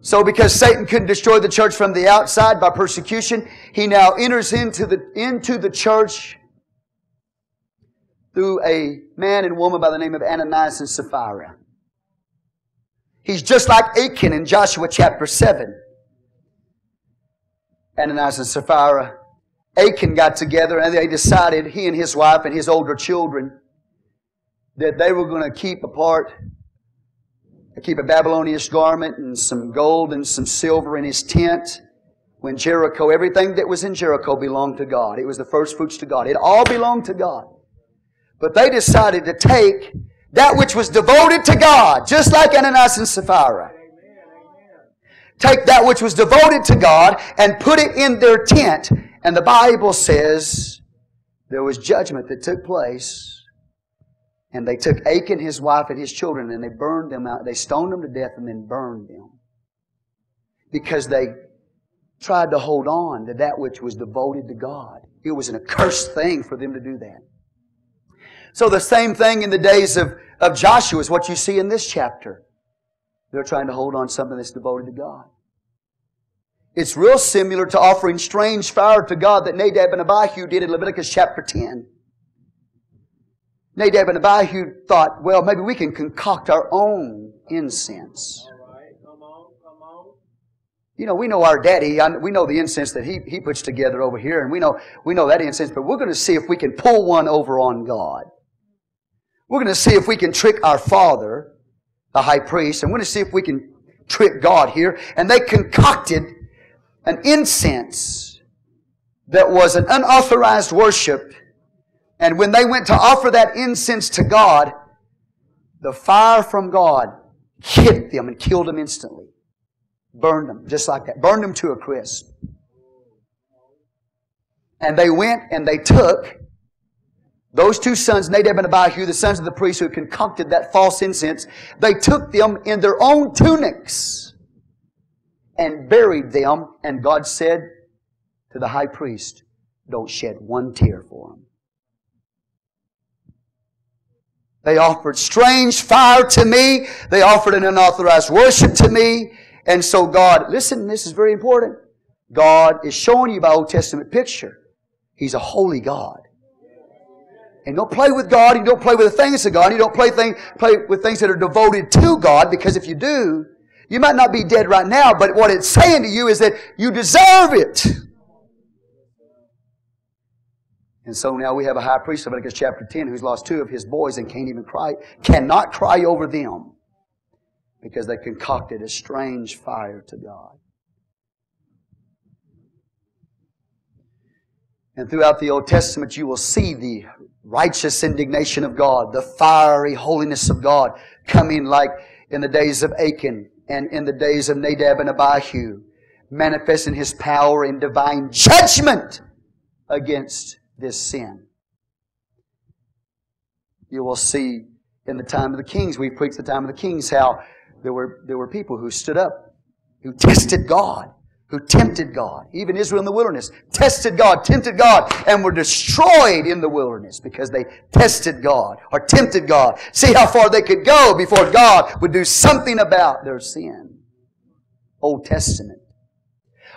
So because Satan couldn't destroy the church from the outside by persecution, he now enters into the, into the church through a man and woman by the name of Ananias and Sapphira. He's just like Achan in Joshua chapter 7. Ananias and Sapphira. Achan got together and they decided, he and his wife and his older children, that they were going to keep apart keep a Babylonian garment and some gold and some silver in his tent. When Jericho, everything that was in Jericho belonged to God. It was the first fruits to God. It all belonged to God. But they decided to take that which was devoted to God, just like Ananias and Sapphira. Take that which was devoted to God and put it in their tent. And the Bible says there was judgment that took place and they took Achan, his wife, and his children, and they burned them out. They stoned them to death and then burned them. Because they tried to hold on to that which was devoted to God. It was an accursed thing for them to do that. So the same thing in the days of, of Joshua is what you see in this chapter. They're trying to hold on to something that's devoted to God. It's real similar to offering strange fire to God that Nadab and Abihu did in Leviticus chapter 10. Nadab and Abihu thought, well, maybe we can concoct our own incense. You know, we know our daddy. We know the incense that he, he puts together over here, and we know, we know that incense, but we're going to see if we can pull one over on God. We're going to see if we can trick our father, the high priest, and we're going to see if we can trick God here. And they concocted an incense that was an unauthorized worship and when they went to offer that incense to God, the fire from God hit them and killed them instantly. Burned them, just like that. Burned them to a crisp. And they went and they took those two sons, Nadab and Abihu, the sons of the priests who had concocted that false incense, they took them in their own tunics and buried them. And God said to the high priest, Don't shed one tear for them. They offered strange fire to me. They offered an unauthorized worship to me. And so God, listen, this is very important. God is showing you by Old Testament picture. He's a holy God. And don't play with God. You don't play with the things of God. You don't play, thing, play with things that are devoted to God because if you do, you might not be dead right now, but what it's saying to you is that you deserve it. And so now we have a high priest Leviticus chapter 10 who's lost two of his boys and can't even cry, cannot cry over them because they concocted a strange fire to God. And throughout the Old Testament, you will see the righteous indignation of God, the fiery holiness of God coming like in the days of Achan and in the days of Nadab and Abihu, manifesting His power in divine judgment against this sin. You will see in the time of the kings, we preached the time of the kings, how there were, there were people who stood up, who tested God, who tempted God. Even Israel in the wilderness tested God, tempted God, and were destroyed in the wilderness because they tested God or tempted God. See how far they could go before God would do something about their sin. Old Testament.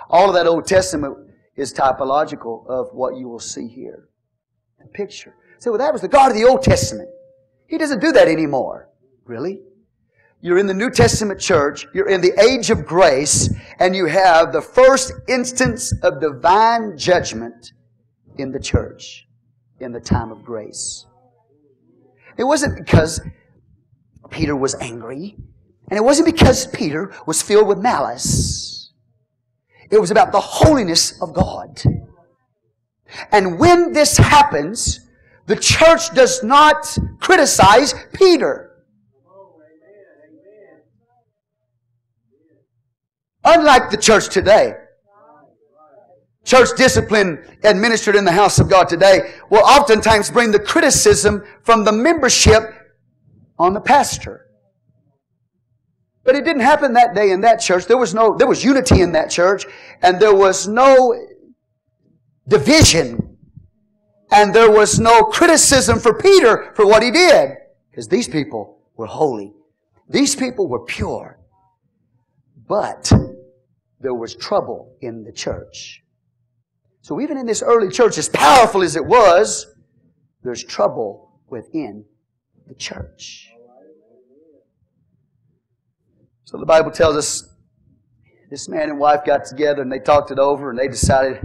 All of that Old Testament is typological of what you will see here. The picture. So well, that was the God of the Old Testament. He doesn't do that anymore. Really? You're in the New Testament church. You're in the age of grace and you have the first instance of divine judgment in the church in the time of grace. It wasn't because Peter was angry and it wasn't because Peter was filled with malice. It was about the holiness of God. And when this happens, the church does not criticize Peter. Unlike the church today. Church discipline administered in the house of God today will oftentimes bring the criticism from the membership on the pastor. But it didn't happen that day in that church. There was no, there was unity in that church and there was no division and there was no criticism for Peter for what he did because these people were holy. These people were pure. But there was trouble in the church. So even in this early church, as powerful as it was, there's trouble within the church. So the Bible tells us this man and wife got together and they talked it over and they decided,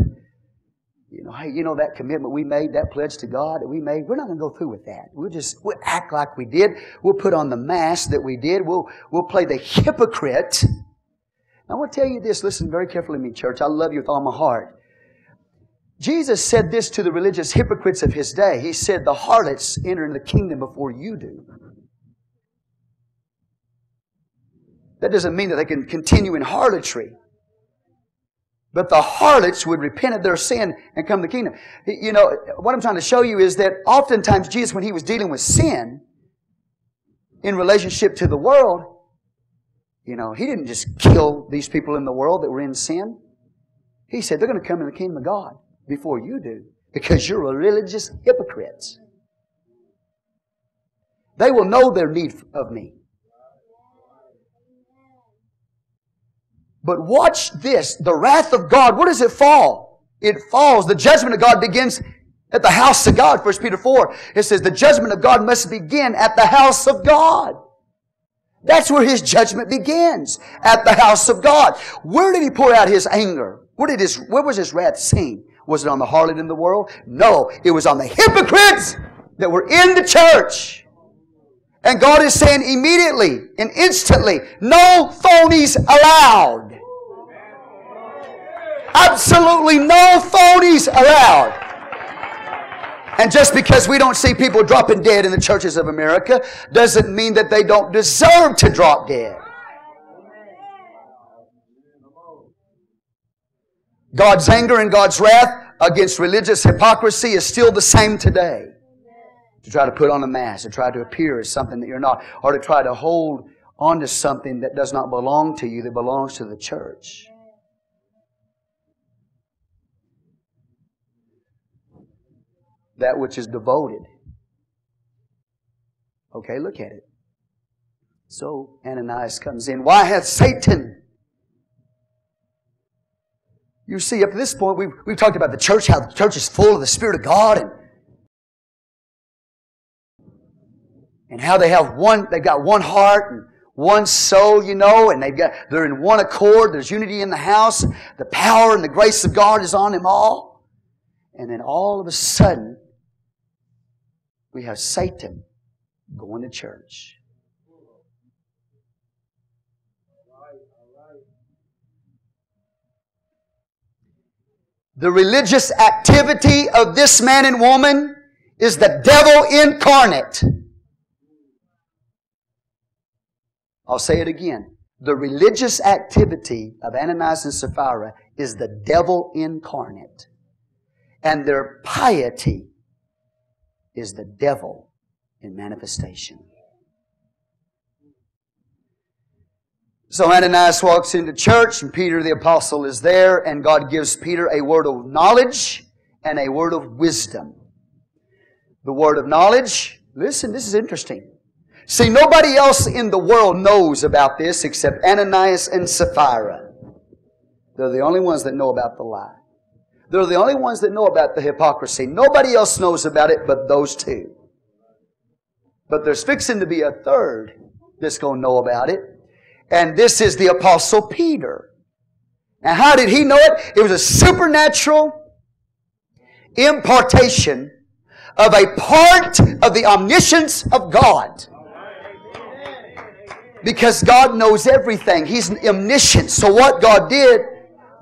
you know, hey, you know that commitment we made, that pledge to God that we made, we're not going to go through with that. We'll just we'll act like we did. We'll put on the mask that we did. We'll we'll play the hypocrite I want to tell you this. Listen very carefully to me, church. I love you with all my heart. Jesus said this to the religious hypocrites of his day. He said, The harlots enter into the kingdom before you do. That doesn't mean that they can continue in harlotry. But the harlots would repent of their sin and come to the kingdom. You know, what I'm trying to show you is that oftentimes Jesus, when he was dealing with sin in relationship to the world, you know, he didn't just kill these people in the world that were in sin. He said they're going to come in the kingdom of God before you do because you're religious hypocrites. They will know their need of me. But watch this. The wrath of God, where does it fall? It falls. The judgment of God begins at the house of God. 1 Peter 4. It says the judgment of God must begin at the house of God. That's where his judgment begins. At the house of God. Where did he pour out his anger? Where did his, where was his wrath seen? Was it on the harlot in the world? No. It was on the hypocrites that were in the church. And God is saying immediately and instantly, no phonies allowed. Absolutely no phonies allowed. And just because we don't see people dropping dead in the churches of America doesn't mean that they don't deserve to drop dead. God's anger and God's wrath against religious hypocrisy is still the same today. To try to put on a mask, to try to appear as something that you're not, or to try to hold onto something that does not belong to you, that belongs to the church. That which is devoted. Okay, look at it. So Ananias comes in. Why hath Satan you see, up to this point, we've, we've talked about the church, how the church is full of the Spirit of God and, and how they have one, they've got one heart and one soul, you know, and they've got, they're in one accord. There's unity in the house. The power and the grace of God is on them all. And then all of a sudden, we have Satan going to church. The religious activity of this man and woman is the devil incarnate. I'll say it again. The religious activity of Ananias and Sapphira is the devil incarnate. And their piety is the devil in manifestation. So Ananias walks into church, and Peter the apostle is there, and God gives Peter a word of knowledge and a word of wisdom. The word of knowledge, listen, this is interesting. See, nobody else in the world knows about this except Ananias and Sapphira. They're the only ones that know about the lie. They're the only ones that know about the hypocrisy. Nobody else knows about it but those two. But there's fixing to be a third that's going to know about it. And this is the Apostle Peter. Now, how did he know it? It was a supernatural impartation of a part of the omniscience of God. Because God knows everything. He's omniscient. So what God did,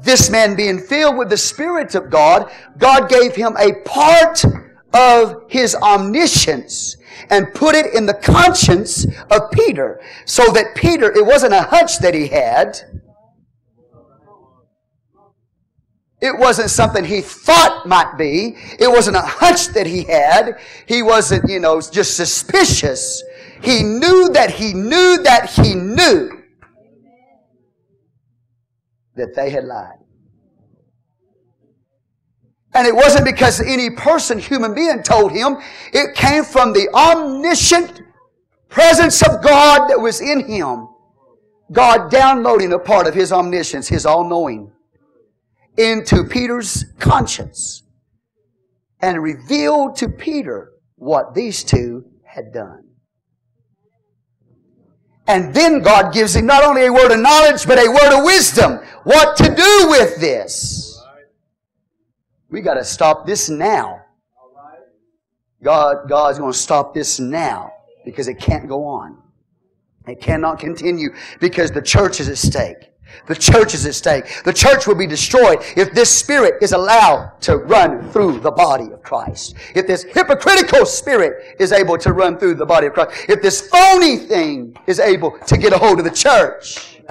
this man being filled with the Spirit of God, God gave him a part of his omniscience and put it in the conscience of Peter. So that Peter, it wasn't a hunch that he had. It wasn't something he thought might be. It wasn't a hunch that he had. He wasn't, you know, just suspicious. He knew that he knew that he knew that they had lied. And it wasn't because any person, human being, told him. It came from the omniscient presence of God that was in him. God downloading a part of his omniscience, his all knowing, into Peter's conscience and revealed to Peter what these two had done. And then God gives him not only a word of knowledge, but a word of wisdom. What to do with this. We got to stop this now. God, God's going to stop this now because it can't go on. It cannot continue because the church is at stake. The church is at stake. The church will be destroyed if this spirit is allowed to run through the body of Christ. If this hypocritical spirit is able to run through the body of Christ. If this phony thing is able to get a hold of the church.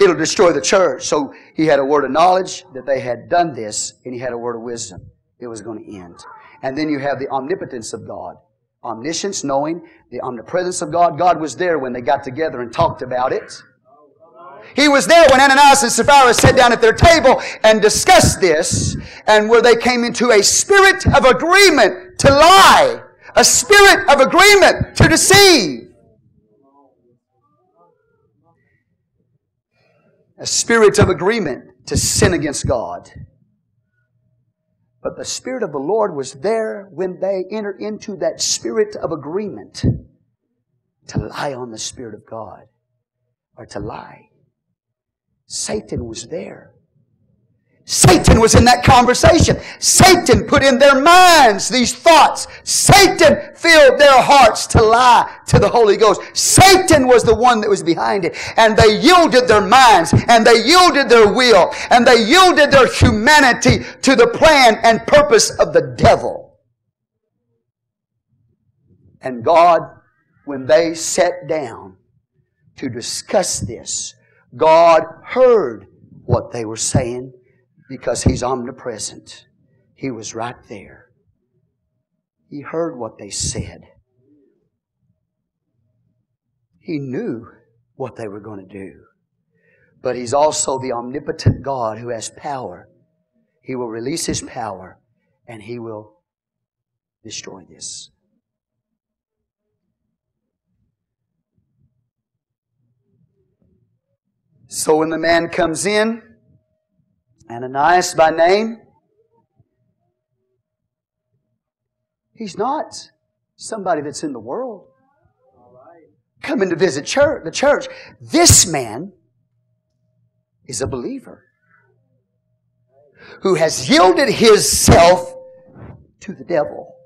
It'll destroy the church. So he had a word of knowledge that they had done this, and he had a word of wisdom. It was going to end. And then you have the omnipotence of God. Omniscience, knowing the omnipresence of God. God was there when they got together and talked about it. He was there when Ananias and Sapphira sat down at their table and discussed this, and where they came into a spirit of agreement to lie, a spirit of agreement to deceive. a spirit of agreement to sin against God. But the Spirit of the Lord was there when they entered into that spirit of agreement to lie on the Spirit of God or to lie. Satan was there. Satan was in that conversation. Satan put in their minds these thoughts. Satan filled their hearts to lie to the Holy Ghost. Satan was the one that was behind it. And they yielded their minds and they yielded their will and they yielded their humanity to the plan and purpose of the devil. And God, when they sat down to discuss this, God heard what they were saying because He's omnipresent. He was right there. He heard what they said. He knew what they were going to do. But He's also the omnipotent God who has power. He will release His power and He will destroy this. So when the man comes in, Ananias by name, he's not somebody that's in the world coming to visit church, the church. This man is a believer who has yielded himself to the devil.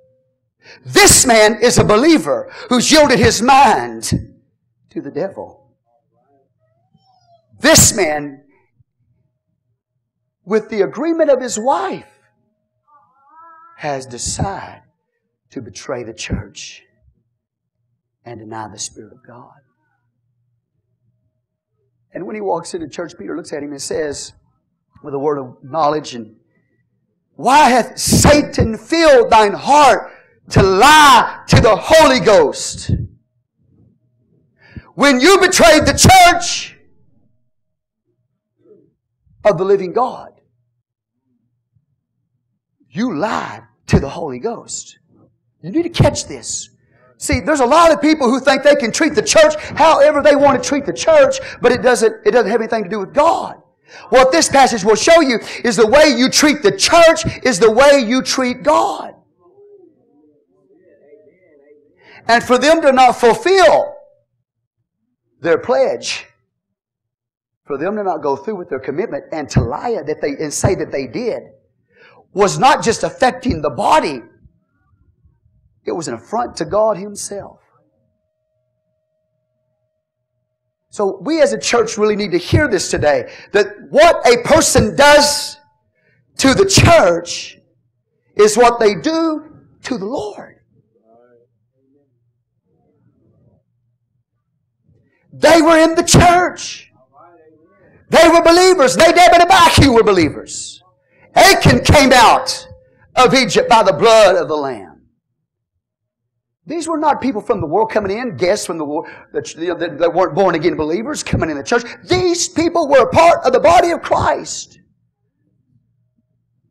This man is a believer who's yielded his mind to the devil. This man, with the agreement of his wife, has decided to betray the church and deny the Spirit of God. And when he walks into church, Peter looks at him and says, with a word of knowledge, and why hath Satan filled thine heart to lie to the Holy Ghost? When you betrayed the church of the living God, you lied to the Holy Ghost. You need to catch this. See, there's a lot of people who think they can treat the church however they want to treat the church, but it doesn't, it doesn't have anything to do with God. What this passage will show you is the way you treat the church is the way you treat God. And for them to not fulfill their pledge, for them to not go through with their commitment and to lie that they and say that they did, was not just affecting the body, it was an affront to God Himself. So we as a church really need to hear this today that what a person does to the church is what they do to the Lord. They were in the church. They were believers. They, Nadab and Abihu were believers. Achan came out of Egypt by the blood of the Lamb. These were not people from the world coming in, guests from the world that, that weren't born again believers coming in the church. These people were a part of the body of Christ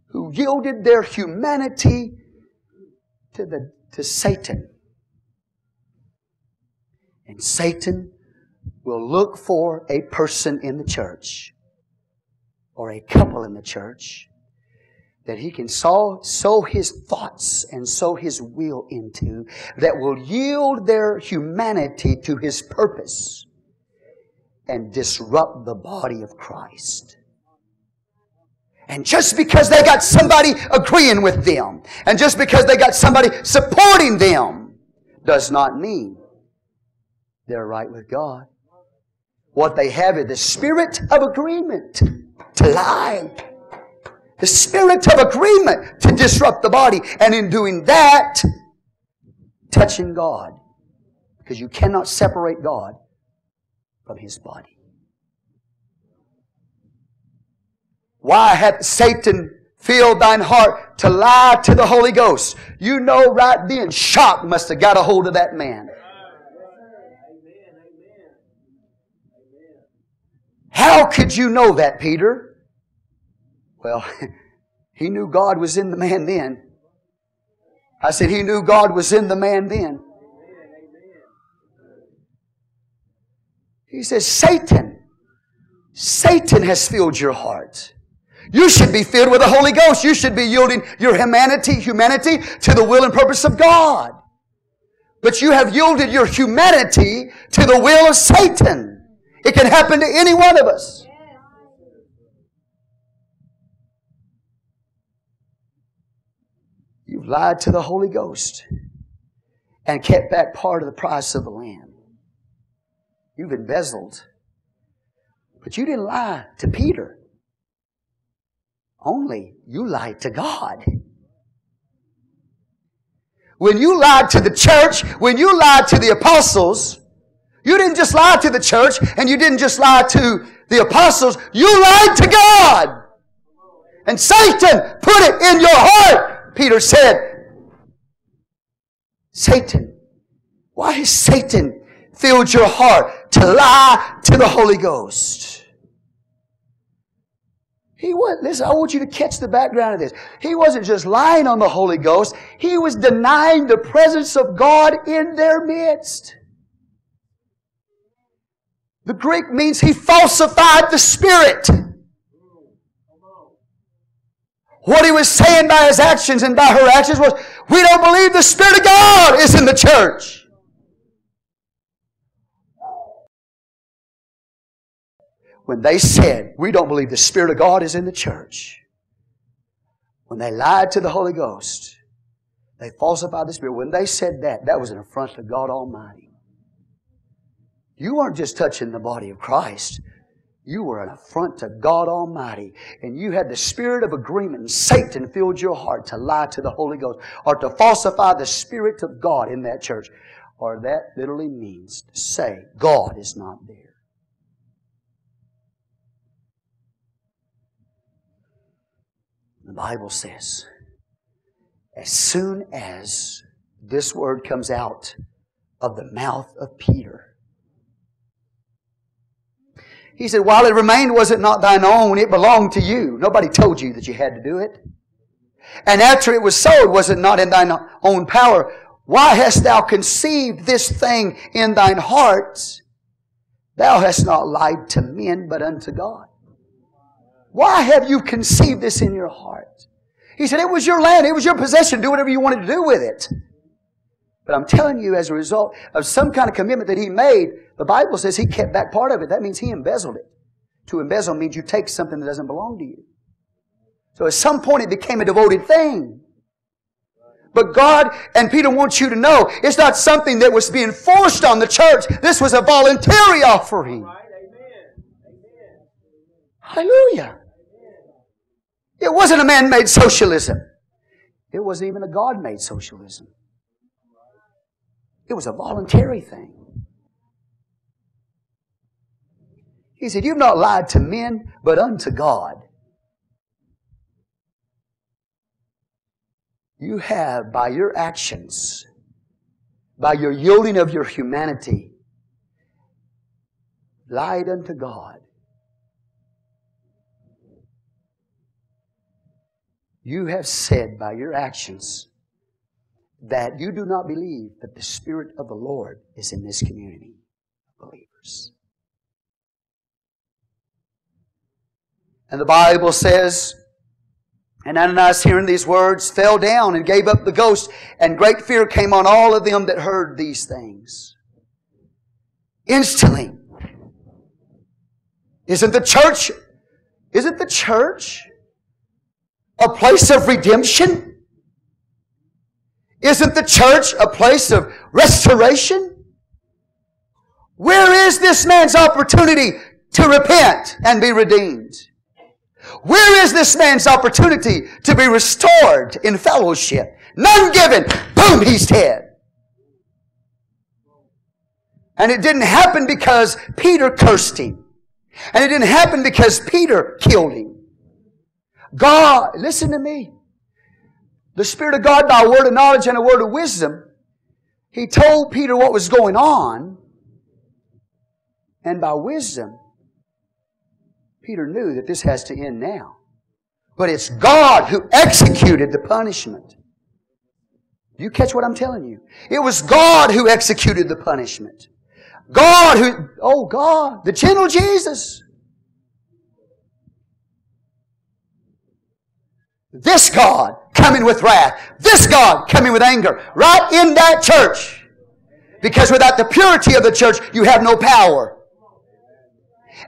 who yielded their humanity to, the, to Satan. And Satan will look for a person in the church or a couple in the church that he can sow, sow his thoughts and sow his will into that will yield their humanity to his purpose and disrupt the body of Christ. And just because they got somebody agreeing with them, and just because they got somebody supporting them, does not mean they're right with God. What they have is the spirit of agreement to lie the spirit of agreement to disrupt the body. And in doing that, touching God. Because you cannot separate God from His body. Why hath Satan filled thine heart to lie to the Holy Ghost? You know right then, shock must have got a hold of that man. How could you know that, Peter? Well, he knew God was in the man then. I said, He knew God was in the man then. He says, Satan, Satan has filled your heart. You should be filled with the Holy Ghost. You should be yielding your humanity, humanity to the will and purpose of God. But you have yielded your humanity to the will of Satan. It can happen to any one of us. You've lied to the Holy Ghost and kept back part of the price of the land. You've embezzled. But you didn't lie to Peter. Only you lied to God. When you lied to the church, when you lied to the apostles, you didn't just lie to the church and you didn't just lie to the apostles, you lied to God. And Satan put it in your heart. Peter said, Satan, why has Satan filled your heart to lie to the Holy Ghost? He was, listen, I want you to catch the background of this. He wasn't just lying on the Holy Ghost. He was denying the presence of God in their midst. The Greek means he falsified the Spirit. What he was saying by his actions and by her actions was, we don't believe the Spirit of God is in the church. When they said, we don't believe the Spirit of God is in the church, when they lied to the Holy Ghost, they falsified the Spirit. When they said that, that was an affront to God Almighty. You weren't just touching the body of Christ. You were an affront to God Almighty. And you had the spirit of agreement, and Satan filled your heart to lie to the Holy Ghost or to falsify the Spirit of God in that church. Or that literally means to say, God is not there. The Bible says, as soon as this word comes out of the mouth of Peter, he said, While it remained, was it not thine own? It belonged to you. Nobody told you that you had to do it. And after it was sold, was it not in thine own power? Why hast thou conceived this thing in thine heart? Thou hast not lied to men, but unto God. Why have you conceived this in your heart? He said, It was your land, it was your possession. Do whatever you wanted to do with it. But I'm telling you, as a result of some kind of commitment that he made, the Bible says he kept back part of it. That means he embezzled it. To embezzle means you take something that doesn't belong to you. So at some point it became a devoted thing. But God and Peter wants you to know it's not something that was being forced on the church. This was a voluntary offering. Hallelujah. It wasn't a man made socialism. It wasn't even a God made socialism. It was a voluntary thing. He said, You've not lied to men, but unto God. You have, by your actions, by your yielding of your humanity, lied unto God. You have said by your actions that you do not believe that the Spirit of the Lord is in this community of believers. And the Bible says, and Ananias, hearing these words, fell down and gave up the ghost, and great fear came on all of them that heard these things. Instantly. Isn't the church, isn't the church a place of redemption? Isn't the church a place of restoration? Where is this man's opportunity to repent and be redeemed? Where is this man's opportunity to be restored in fellowship? None given. Boom, he's dead. And it didn't happen because Peter cursed him. And it didn't happen because Peter killed him. God, listen to me. The Spirit of God, by a word of knowledge and a word of wisdom, He told Peter what was going on. And by wisdom, Peter knew that this has to end now. But it's God who executed the punishment. Do you catch what I'm telling you? It was God who executed the punishment. God who, oh God, the gentle Jesus. This God coming with wrath. This God coming with anger. Right in that church. Because without the purity of the church, you have no power.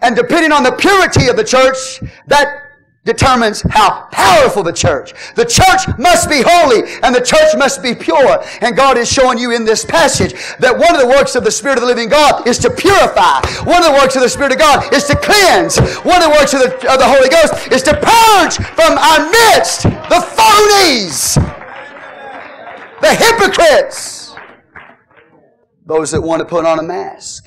And depending on the purity of the church, that determines how powerful the church. The church must be holy and the church must be pure. And God is showing you in this passage that one of the works of the Spirit of the living God is to purify. One of the works of the Spirit of God is to cleanse. One of the works of the, of the Holy Ghost is to purge from our midst the phonies, the hypocrites, those that want to put on a mask.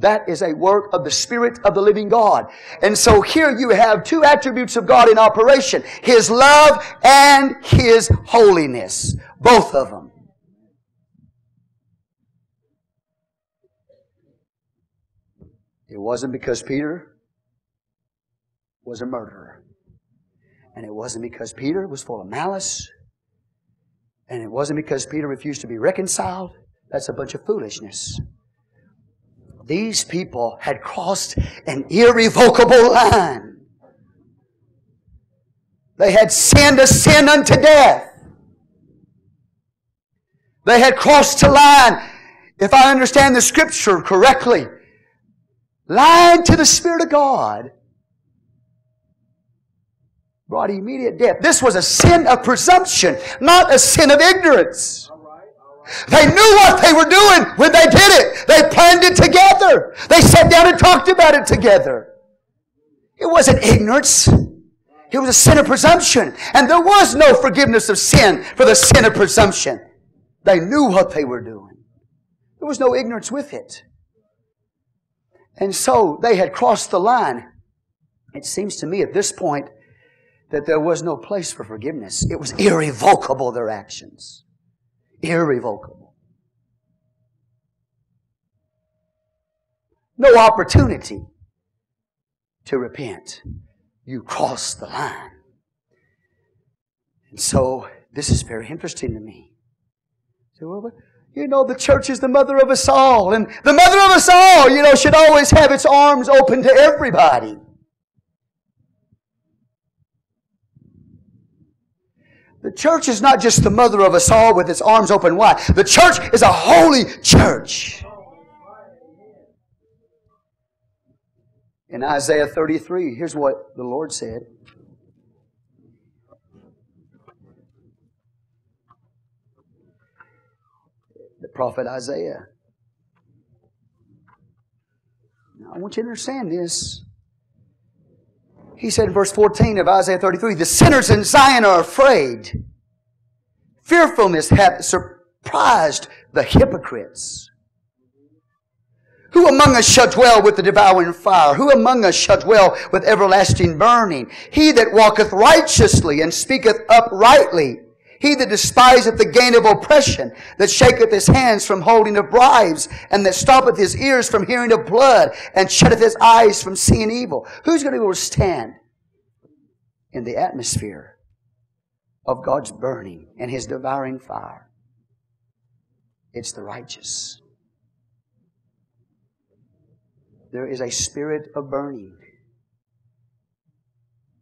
That is a work of the Spirit of the living God. And so here you have two attributes of God in operation. His love and His holiness. Both of them. It wasn't because Peter was a murderer. And it wasn't because Peter was full of malice. And it wasn't because Peter refused to be reconciled. That's a bunch of foolishness. These people had crossed an irrevocable line. They had sinned a sin unto death. They had crossed a line, if I understand the scripture correctly, lied to the Spirit of God, brought immediate death. This was a sin of presumption, not a sin of ignorance. They knew what they were doing when they did it. They planned it together. They sat down and talked about it together. It wasn't ignorance. It was a sin of presumption. And there was no forgiveness of sin for the sin of presumption. They knew what they were doing. There was no ignorance with it. And so they had crossed the line. It seems to me at this point that there was no place for forgiveness. It was irrevocable, their actions. Irrevocable. No opportunity to repent. You cross the line. And so, this is very interesting to me. So, you know, the church is the mother of us all. And the mother of us all, you know, should always have its arms open to everybody. The church is not just the mother of us all with its arms open wide. The church is a holy church. In Isaiah 33, here's what the Lord said. The prophet Isaiah. Now, I want you to understand this. He said in verse 14 of Isaiah 33, The sinners in Zion are afraid. Fearfulness hath surprised the hypocrites. Who among us shall dwell with the devouring fire? Who among us shall dwell with everlasting burning? He that walketh righteously and speaketh uprightly, he that despiseth the gain of oppression, that shaketh his hands from holding of bribes, and that stoppeth his ears from hearing of blood, and shutteth his eyes from seeing evil. Who's going to be able to stand in the atmosphere of God's burning and his devouring fire? It's the righteous. There is a spirit of burning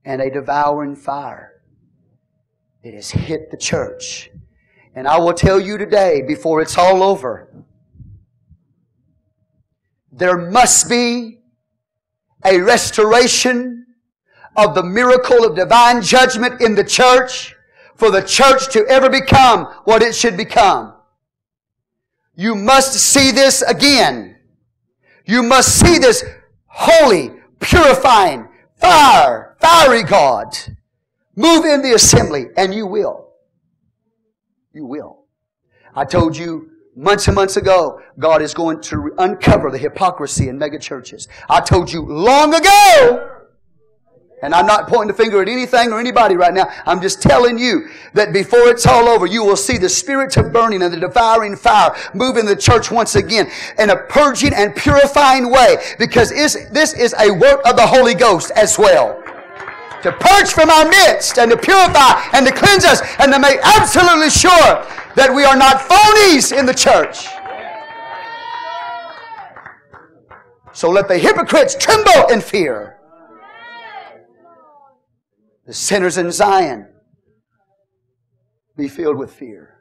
and a devouring fire it has hit the church. And I will tell you today, before it's all over, there must be a restoration of the miracle of divine judgment in the church for the church to ever become what it should become. You must see this again. You must see this holy, purifying, fire, fiery God Move in the assembly, and you will. You will. I told you months and months ago, God is going to uncover the hypocrisy in megachurches. I told you long ago, and I'm not pointing the finger at anything or anybody right now. I'm just telling you that before it's all over, you will see the spirit of burning and the devouring fire move in the church once again in a purging and purifying way because this is a work of the Holy Ghost as well to purge from our midst and to purify and to cleanse us and to make absolutely sure that we are not phonies in the church. So let the hypocrites tremble in fear. The sinners in Zion be filled with fear.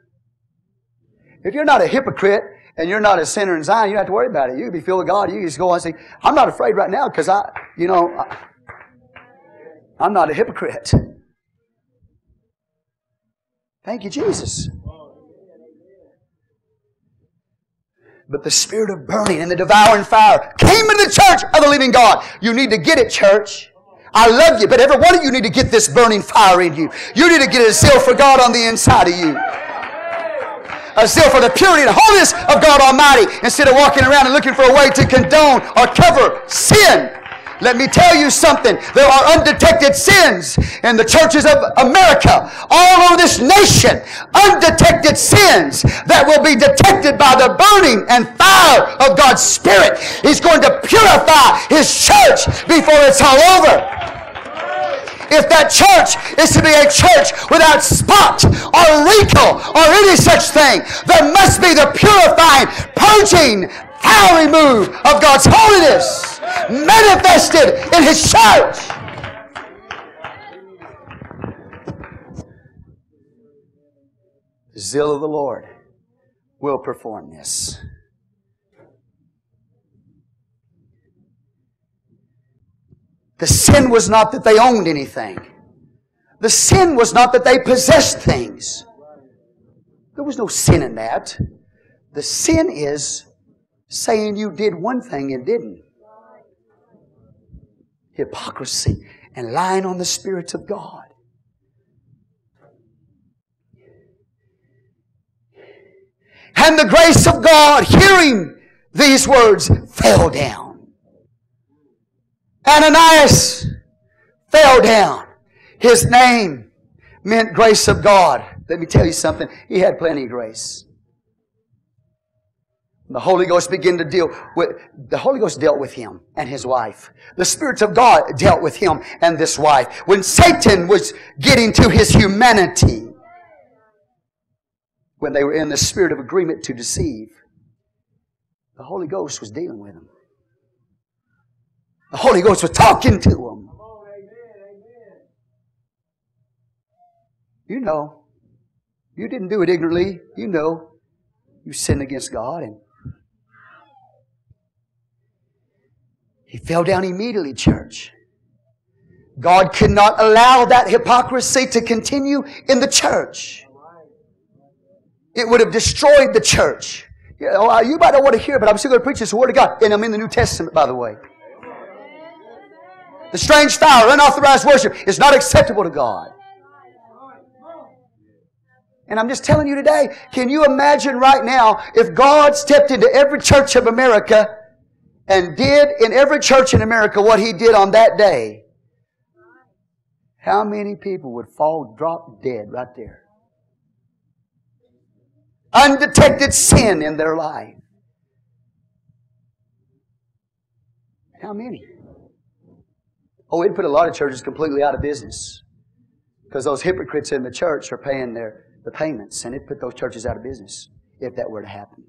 If you're not a hypocrite and you're not a sinner in Zion, you don't have to worry about it. You can be filled with God. You can just go and say, I'm not afraid right now because I, you know, I'm not a hypocrite. Thank you, Jesus. But the spirit of burning and the devouring fire came into the church of the living God. You need to get it, church. I love you, but every one of you need to get this burning fire in you. You need to get a zeal for God on the inside of you. a zeal for the purity and holiness of God Almighty instead of walking around and looking for a way to condone or cover sin. Let me tell you something. There are undetected sins in the churches of America, all over this nation. Undetected sins that will be detected by the burning and fire of God's Spirit. He's going to purify His church before it's all over if that church is to be a church without spot or wrinkle or any such thing, there must be the purifying, purging, power move of God's holiness manifested in His church. The zeal of the Lord will perform this. The sin was not that they owned anything. The sin was not that they possessed things. There was no sin in that. The sin is saying you did one thing and didn't. Hypocrisy and lying on the Spirit of God. And the grace of God, hearing these words, fell down. Ananias fell down. His name meant grace of God. Let me tell you something. He had plenty of grace. The Holy Ghost began to deal with, the Holy Ghost dealt with him and his wife. The Spirit of God dealt with him and this wife. When Satan was getting to his humanity, when they were in the spirit of agreement to deceive, the Holy Ghost was dealing with him. The Holy Ghost was talking to them. You know. You didn't do it ignorantly. You know. You sinned against God and he fell down immediately, church. God could not allow that hypocrisy to continue in the church. It would have destroyed the church. You, oh, know, you might not want to hear, but I'm still going to preach this Word of God. And I'm in the New Testament, by the way. The strange fire, unauthorized worship is not acceptable to God. And I'm just telling you today, can you imagine right now if God stepped into every church of America and did in every church in America what He did on that day? How many people would fall, drop dead right there? Undetected sin in their life. How many? Oh, it would put a lot of churches completely out of business because those hypocrites in the church are paying their the payments, and it put those churches out of business if that were to happen.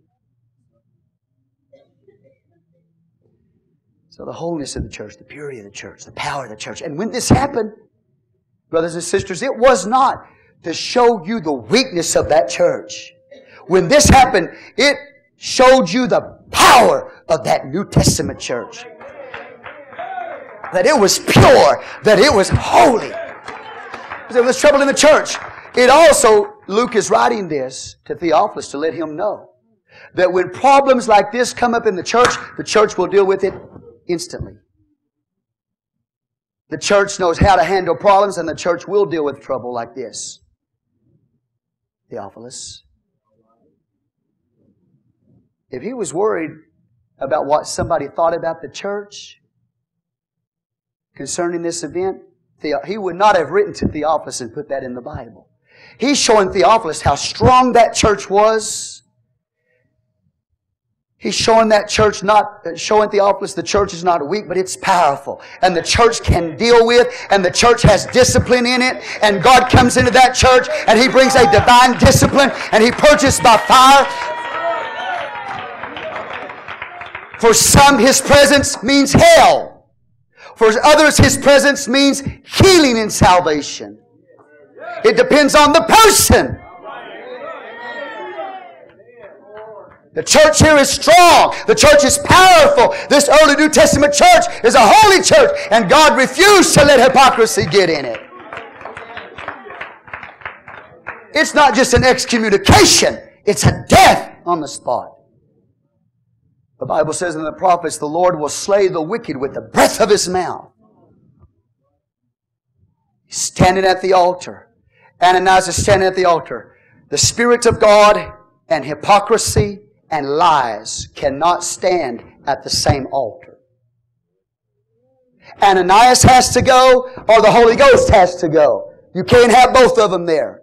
So the wholeness of the church, the purity of the church, the power of the church. And when this happened, brothers and sisters, it was not to show you the weakness of that church. When this happened, it showed you the power of that New Testament church that it was pure, that it was holy. There was trouble in the church. It also, Luke is writing this to Theophilus to let him know that when problems like this come up in the church, the church will deal with it instantly. The church knows how to handle problems and the church will deal with trouble like this. Theophilus. If he was worried about what somebody thought about the church, concerning this event, he would not have written to Theophilus and put that in the Bible. He's showing Theophilus how strong that church was. He's showing that church not, showing Theophilus the church is not weak, but it's powerful. And the church can deal with, and the church has discipline in it, and God comes into that church, and He brings a divine discipline, and He purchased by fire. For some, His presence means hell. For others, His presence means healing and salvation. It depends on the person. The church here is strong. The church is powerful. This early New Testament church is a holy church, and God refused to let hypocrisy get in it. It's not just an excommunication, it's a death on the spot. The Bible says in the prophets, the Lord will slay the wicked with the breath of his mouth. He's standing at the altar. Ananias is standing at the altar. The Spirit of God and hypocrisy and lies cannot stand at the same altar. Ananias has to go or the Holy Ghost has to go. You can't have both of them there.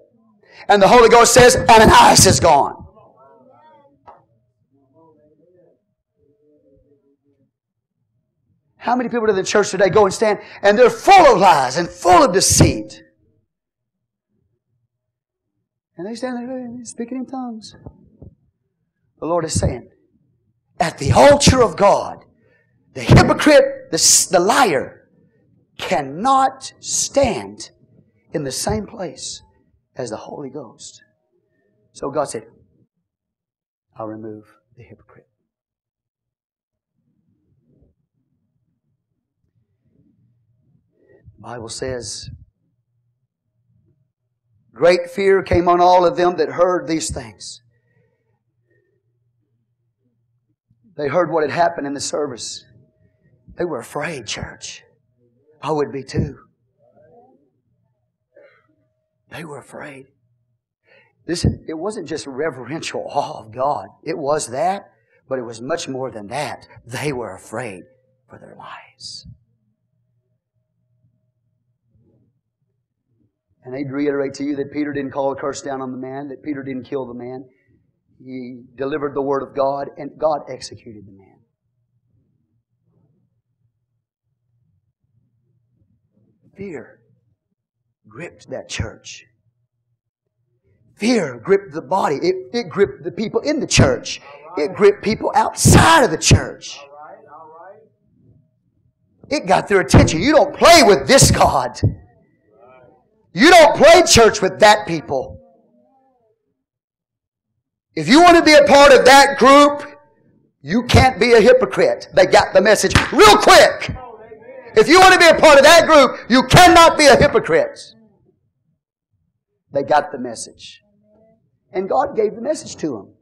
And the Holy Ghost says, Ananias is gone. How many people to the church today go and stand and they're full of lies and full of deceit? And they stand there speaking in tongues. The Lord is saying, at the altar of God, the hypocrite, the, the liar, cannot stand in the same place as the Holy Ghost. So God said, I'll remove the hypocrite. The Bible says, Great fear came on all of them that heard these things. They heard what had happened in the service. They were afraid, church. I would be too. They were afraid. Listen, it wasn't just reverential awe of God. It was that, but it was much more than that. They were afraid for their lives. And they'd reiterate to you that Peter didn't call a curse down on the man, that Peter didn't kill the man. He delivered the word of God, and God executed the man. Fear gripped that church. Fear gripped the body. It, it gripped the people in the church. It gripped people outside of the church. It got their attention. You don't play with this God. You don't play church with that people. If you want to be a part of that group, you can't be a hypocrite. They got the message real quick. If you want to be a part of that group, you cannot be a hypocrite. They got the message. And God gave the message to them.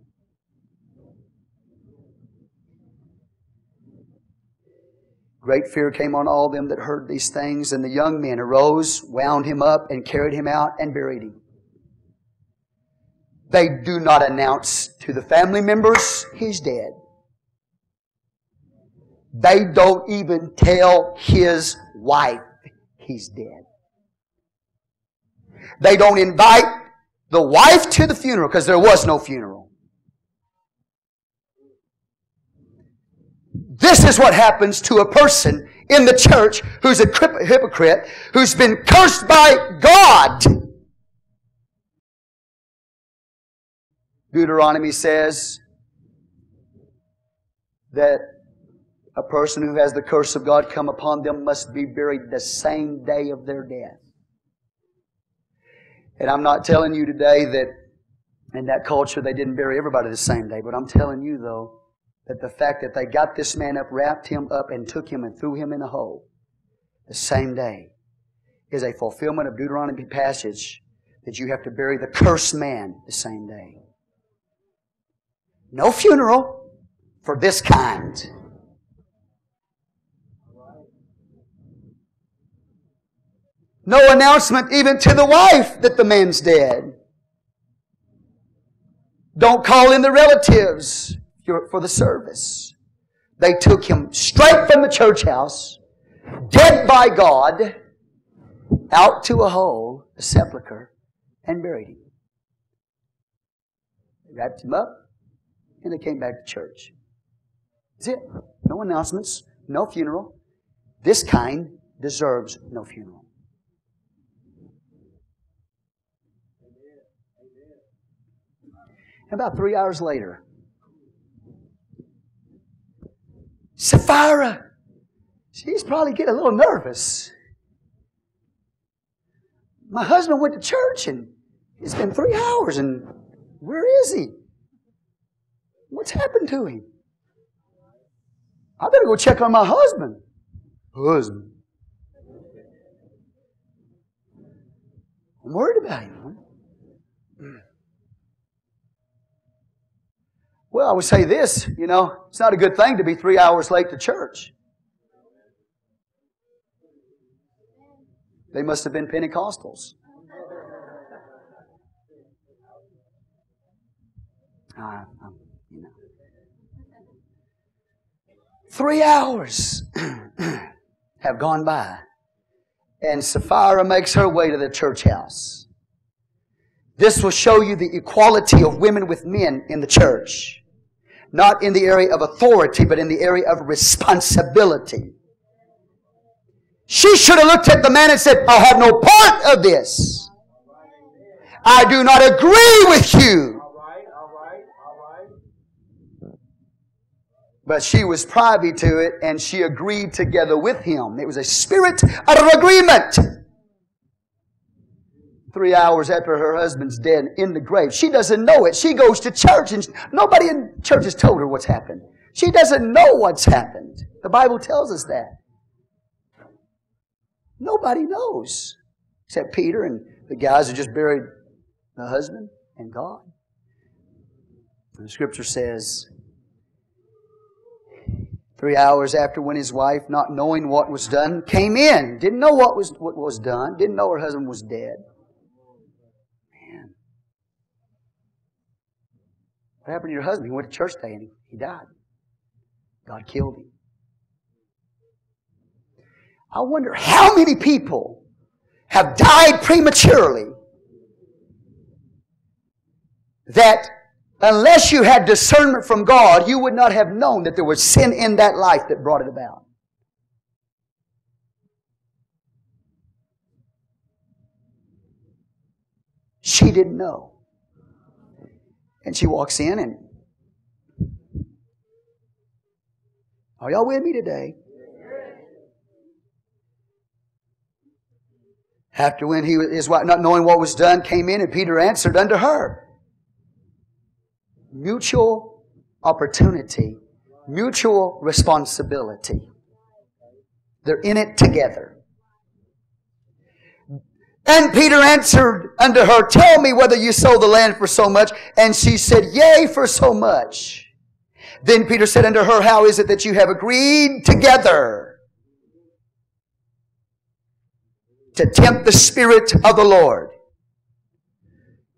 Great fear came on all them that heard these things, and the young men arose, wound him up, and carried him out and buried him. They do not announce to the family members, he's dead. They don't even tell his wife he's dead. They don't invite the wife to the funeral because there was no funeral. This is what happens to a person in the church who's a hypocrite, who's been cursed by God. Deuteronomy says that a person who has the curse of God come upon them must be buried the same day of their death. And I'm not telling you today that in that culture they didn't bury everybody the same day, but I'm telling you though that the fact that they got this man up, wrapped him up, and took him and threw him in a hole the same day is a fulfillment of Deuteronomy passage that you have to bury the cursed man the same day. No funeral for this kind. No announcement even to the wife that the man's dead. Don't call in the relatives for the service. They took him straight from the church house, dead by God, out to a hole, a sepulchre, and buried him. They wrapped him up, and they came back to church. That's it. No announcements, no funeral. This kind deserves no funeral. About three hours later, Sapphira, she's probably getting a little nervous. My husband went to church and it's been three hours and where is he? What's happened to him? I better go check on my husband. Husband. I'm worried about him. Well, I would say this, you know, it's not a good thing to be three hours late to church. They must have been Pentecostals. Uh, Three hours have gone by, and Sapphira makes her way to the church house. This will show you the equality of women with men in the church. Not in the area of authority, but in the area of responsibility. She should have looked at the man and said, I have no part of this. I do not agree with you. But she was privy to it and she agreed together with him. It was a spirit of agreement. Three hours after her husband's dead in the grave. She doesn't know it. She goes to church and nobody in church has told her what's happened. She doesn't know what's happened. The Bible tells us that. Nobody knows except Peter and the guys who just buried the husband and God. And the scripture says, three hours after when his wife, not knowing what was done, came in. Didn't know what was, what was done. Didn't know her husband was dead. Man. What happened to your husband? He went to church today and he, he died. God killed him. I wonder how many people have died prematurely that unless you had discernment from God, you would not have known that there was sin in that life that brought it about. She didn't know. And she walks in and, are y'all with me today? After when he, his wife, not knowing what was done, came in and Peter answered unto her. Mutual opportunity, mutual responsibility. They're in it together. And Peter answered unto her, Tell me whether you sold the land for so much. And she said, Yea, for so much. Then Peter said unto her, How is it that you have agreed together? to tempt the Spirit of the Lord.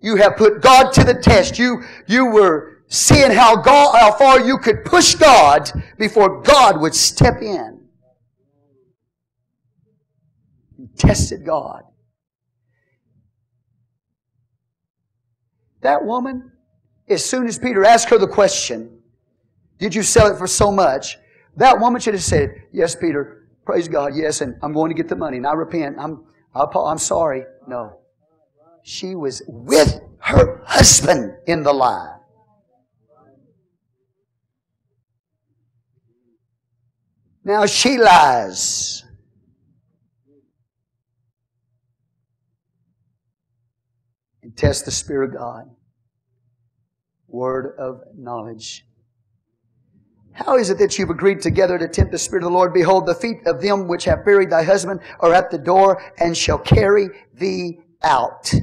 You have put God to the test. You, you were seeing how God, how far you could push God before God would step in. You tested God. That woman, as soon as Peter asked her the question, did you sell it for so much? That woman should have said, yes, Peter, Praise God, yes, and I'm going to get the money, and I repent. I'm, I'm sorry. No. She was with her husband in the lie. Now she lies. And test the Spirit of God. Word of knowledge. How is it that you've agreed together to tempt the Spirit of the Lord? Behold, the feet of them which have buried thy husband are at the door and shall carry thee out.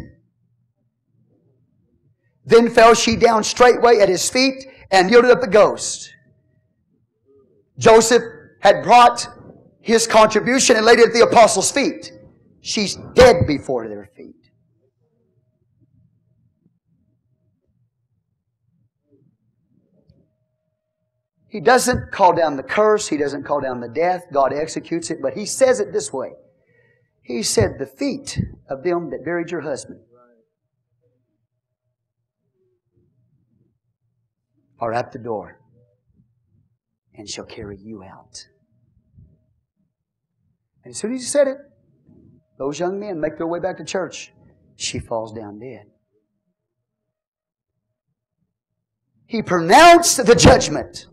Then fell she down straightway at his feet and yielded up the ghost. Joseph had brought his contribution and laid it at the apostles' feet. She's dead before their feet. He doesn't call down the curse. He doesn't call down the death. God executes it, but He says it this way. He said, The feet of them that buried your husband are at the door and shall carry you out. And as soon as he said it, those young men make their way back to church. She falls down dead. He pronounced the judgment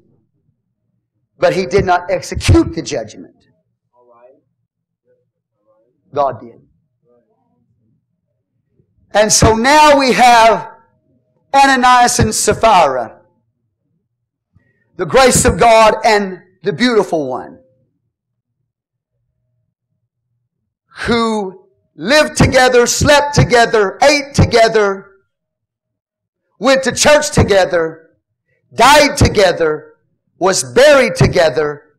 but he did not execute the judgment. God did. And so now we have Ananias and Sapphira, the grace of God and the beautiful one, who lived together, slept together, ate together, went to church together, died together, was buried together,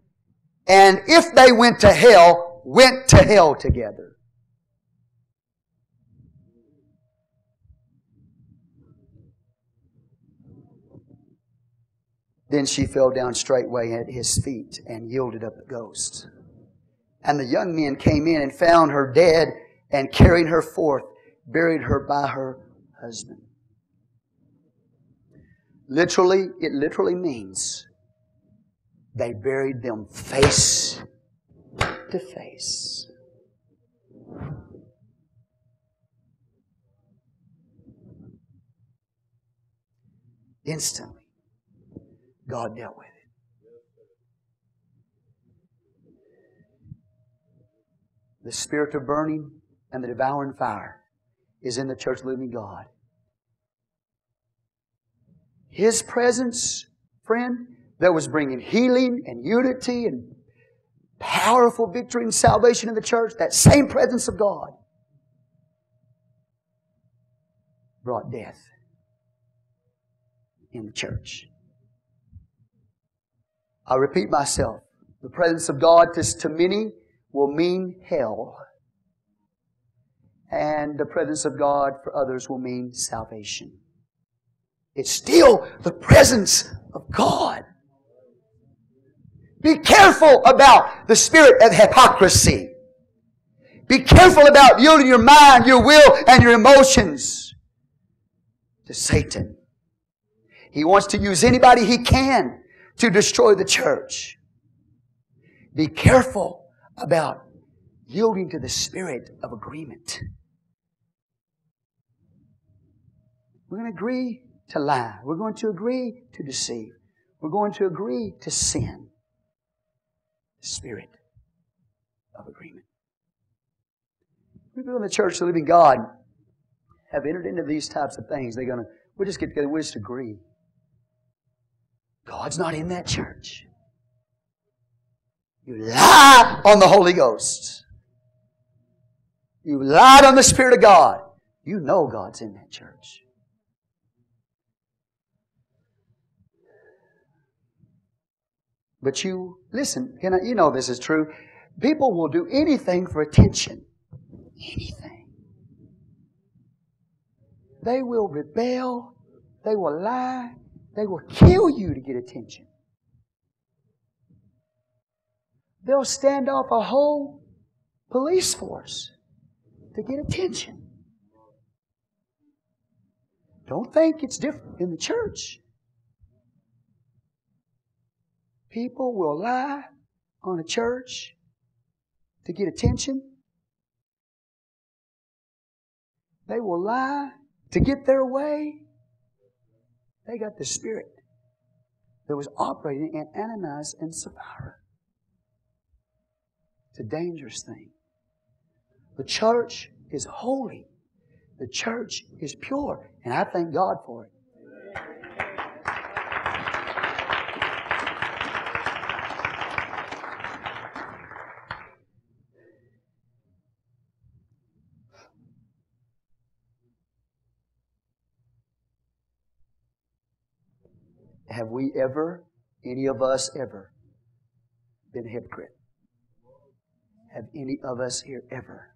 and if they went to hell, went to hell together. Then she fell down straightway at his feet and yielded up the ghost. And the young men came in and found her dead and carrying her forth, buried her by her husband. Literally, it literally means they buried them face to face. Instantly, God dealt with it. The spirit of burning and the devouring fire is in the church of the living God. His presence, friend, that was bringing healing and unity and powerful victory and salvation in the church, that same presence of God brought death in the church. I repeat myself. The presence of God to, many will mean hell. And the presence of God for others will mean salvation. It's still the presence of God. Be careful about the spirit of hypocrisy. Be careful about yielding your mind, your will, and your emotions to Satan. He wants to use anybody he can to destroy the church. Be careful about yielding to the spirit of agreement. We're going to agree to lie. We're going to agree to deceive. We're going to agree to sin. The spirit of agreement. People in the church the living God have entered into these types of things. They're going to, we'll just get together, we'll just agree. God's not in that church. You lie on the Holy Ghost. You lied on the Spirit of God. You know God's in that church. But you, listen, you know this is true. People will do anything for attention. Anything. They will rebel. They will lie. They will kill you to get attention. They'll stand off a whole police force to get attention. Don't think it's different in the church. People will lie on a church to get attention. They will lie to get their way. They got the spirit that was operating in Ananias and Sapphira. It's a dangerous thing. The church is holy. The church is pure. And I thank God for it. Have we ever, any of us ever, been a hypocrite? Have any of us here ever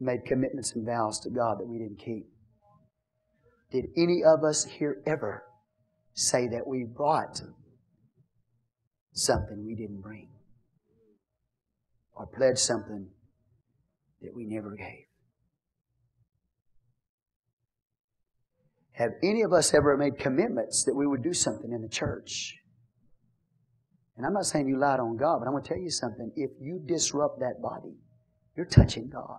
made commitments and vows to God that we didn't keep? Did any of us here ever say that we brought something we didn't bring? Or pledged something that we never gave? Have any of us ever made commitments that we would do something in the church? And I'm not saying you lied on God, but I'm going to tell you something. If you disrupt that body, you're touching God.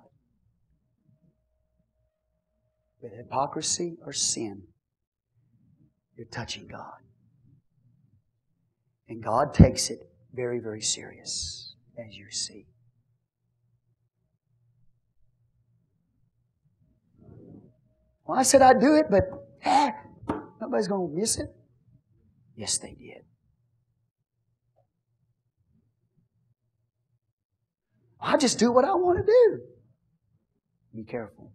With hypocrisy or sin, you're touching God. And God takes it very, very serious, as you see. Well, I said I'd do it, but nobody's going to miss it. Yes, they did. I just do what I want to do. Be careful.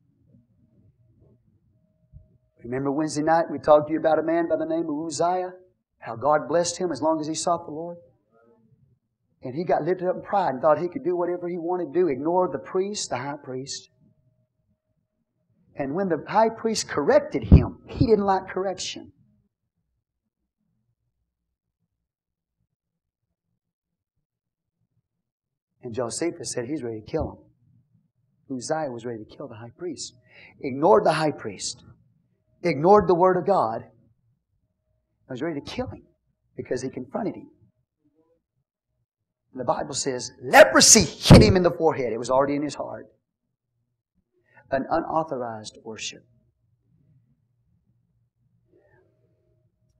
Remember Wednesday night we talked to you about a man by the name of Uzziah? How God blessed him as long as he sought the Lord? And he got lifted up in pride and thought he could do whatever he wanted to do, ignored the priest, the high priest. And when the high priest corrected him, he didn't like correction. And Josephus said he's ready to kill him. Uzziah was ready to kill the high priest. Ignored the high priest. Ignored the word of God. I was ready to kill him because he confronted him. And the Bible says leprosy hit him in the forehead. It was already in his heart. An unauthorized worship.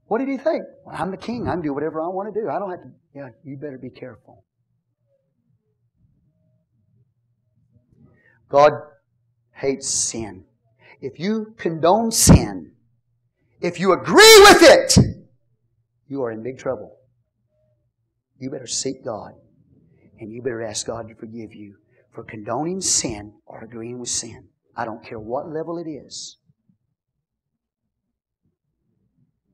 What did he think? Well, I'm the king. I can do whatever I want to do. I don't have to. Yeah, you better be careful. God hates sin. If you condone sin, if you agree with it, you are in big trouble. You better seek God. And you better ask God to forgive you for condoning sin or agreeing with sin. I don't care what level it is.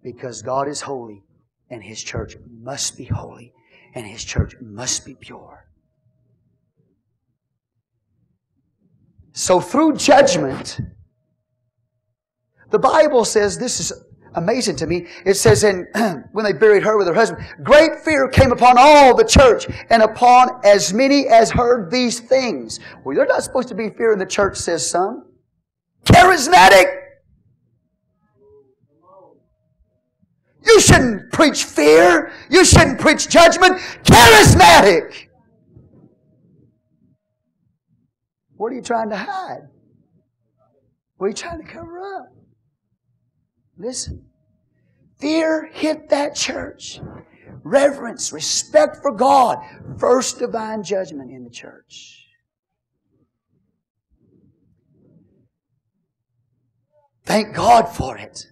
Because God is holy and His church must be holy and His church must be pure. So through judgment, the Bible says this is amazing to me. It says in, when they buried her with her husband, great fear came upon all the church and upon as many as heard these things. Well, there's not supposed to be fear in the church, says some. Charismatic. You shouldn't preach fear. You shouldn't preach judgment. Charismatic. What are you trying to hide? What are you trying to cover up? Listen. Fear hit that church. Reverence, respect for God. First divine judgment in the church. Thank God for it.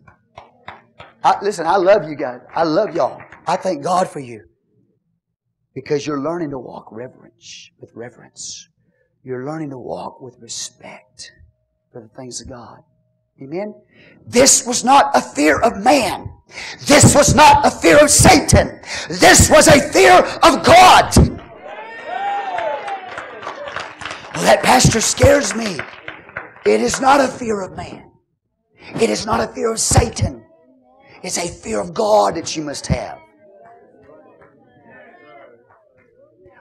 I, listen, I love you guys. I love y'all. I thank God for you. Because you're learning to walk reverence, with reverence. You're learning to walk with respect for the things of God. Amen? This was not a fear of man. This was not a fear of Satan. This was a fear of God. Well, that pastor scares me. It is not a fear of man. It is not a fear of Satan. It's a fear of God that you must have.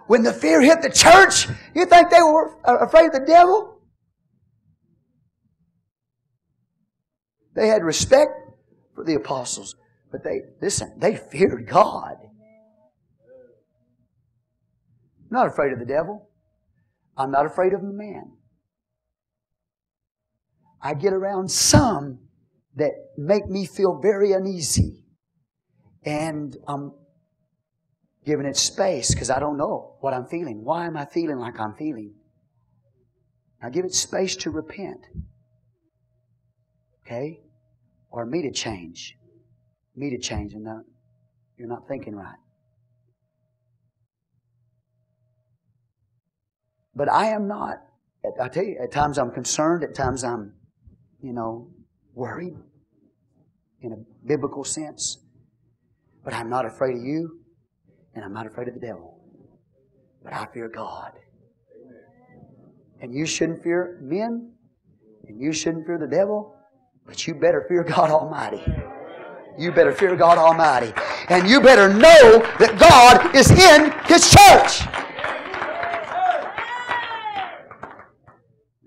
When the fear hit the church, you think they were afraid of the devil? They had respect for the apostles, but they, listen, they feared God. I'm not afraid of the devil. I'm not afraid of man. I get around some that make me feel very uneasy. And I'm giving it space because I don't know what I'm feeling. Why am I feeling like I'm feeling? I give it space to repent. Okay? Or me to change. Me to change, and not, you're not thinking right. But I am not. I tell you, at times I'm concerned, at times I'm, you know, worried in a biblical sense. But I'm not afraid of you, and I'm not afraid of the devil. But I fear God. And you shouldn't fear men, and you shouldn't fear the devil, but you better fear God Almighty. You better fear God Almighty. And you better know that God is in His church.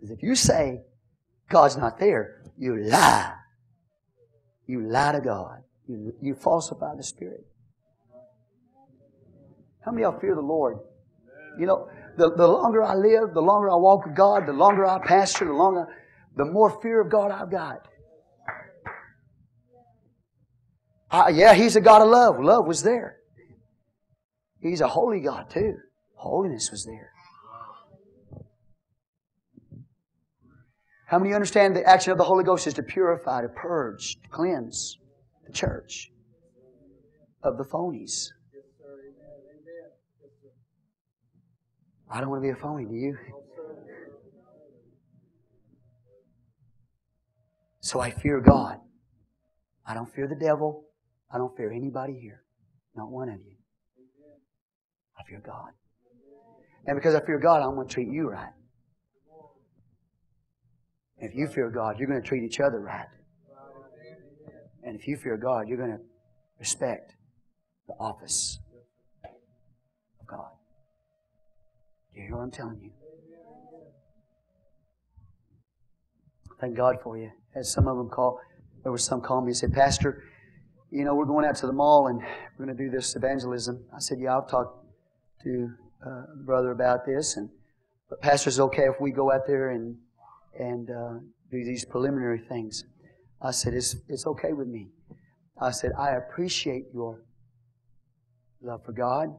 If you say God's not there, you lie. You lie to God. You, you falsify the Spirit. How many of y'all fear the Lord? You know, the, the longer I live, the longer I walk with God, the longer I pastor, the longer, the more fear of God I've got. Uh, yeah, He's a God of love. Love was there. He's a holy God too. Holiness was there. How many understand the action of the Holy Ghost is to purify, to purge, to cleanse the church of the phonies? I don't want to be a phony, do you? So I fear God. I don't fear the devil. I don't fear anybody here. Not one of you. I fear God. And because I fear God, I'm going to treat you right. If you fear God, you're going to treat each other right. And if you fear God, you're going to respect the office of God. Do you hear what I'm telling you. Thank God for you. As some of them call, there was some call me and said, Pastor, you know, we're going out to the mall and we're going to do this evangelism. I said, Yeah, I've talked to uh, brother about this, and but Pastor's okay if we go out there and and uh, do these preliminary things. I said, it's, it's okay with me. I said, I appreciate your love for God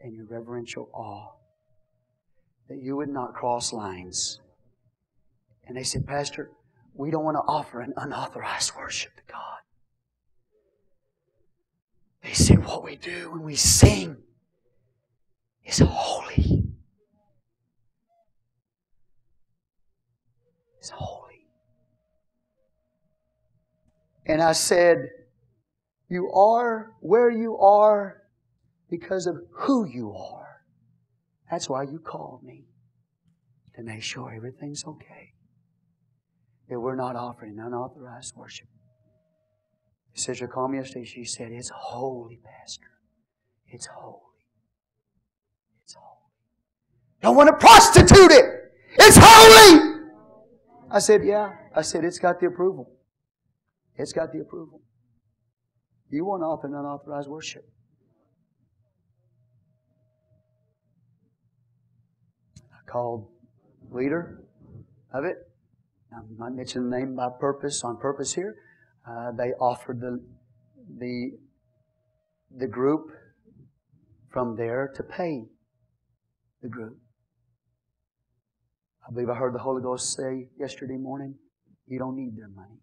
and your reverential awe. That you would not cross lines. And they said, Pastor, we don't want to offer an unauthorized worship to God. They say what we do when we sing is holy. It's holy. And I said, You are where you are because of who you are. That's why you called me to make sure everything's okay. That we're not offering unauthorized worship. Sister called me yesterday. She said, It's holy, Pastor. It's holy. It's holy. Don't want to prostitute it. It's holy. I said, Yeah. I said, It's got the approval. It's got the approval. You want author and unauthorized worship. I called leader of it. I'm not mentioning the name by purpose, on purpose here. Uh, they offered the, the, the group from there to pay the group. I believe I heard the Holy Ghost say yesterday morning, you don't need their money.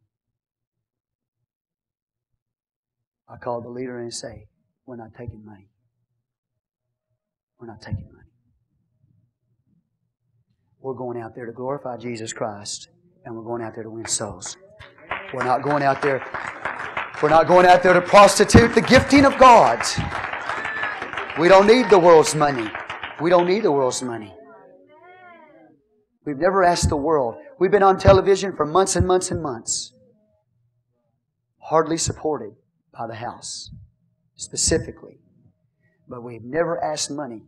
I called the leader and say, we're not taking money. We're not taking money. We're going out there to glorify Jesus Christ, and we're going out there to win souls. We're not going out there. We're not going out there to prostitute the gifting of God. We don't need the world's money. We don't need the world's money. We've never asked the world. We've been on television for months and months and months. Hardly supported by the house, specifically. But we've never asked money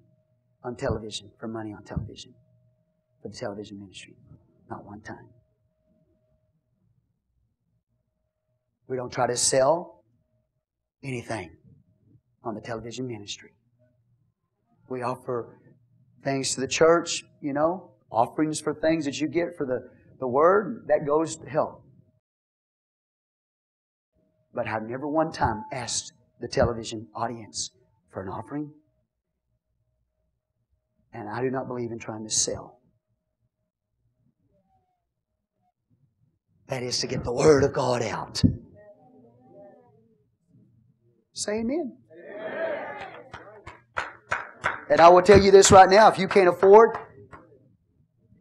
on television, for money on television, for the television ministry. Not one time. We don't try to sell anything on the television ministry. We offer things to the church, you know, offerings for things that you get for the, the Word, that goes to help. But I've never one time asked the television audience for an offering. And I do not believe in trying to sell. That is to get the Word of God out. Say amen. amen. And I will tell you this right now if you can't afford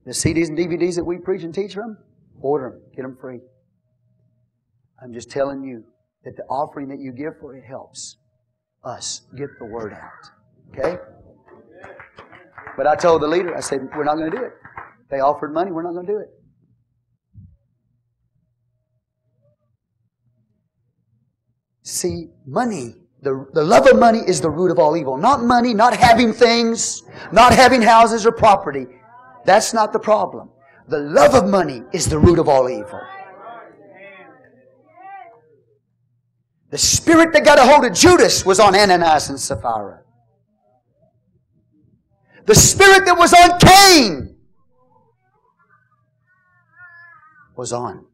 the CDs and DVDs that we preach and teach from, order them, get them free. I'm just telling you that the offering that you give for it helps us get the word out. Okay? But I told the leader, I said, we're not going to do it. They offered money, we're not going to do it. See, money, the, the love of money is the root of all evil. Not money, not having things, not having houses or property. That's not the problem. The love of money is the root of all evil. The spirit that got a hold of Judas was on Ananias and Sapphira. The spirit that was on Cain was on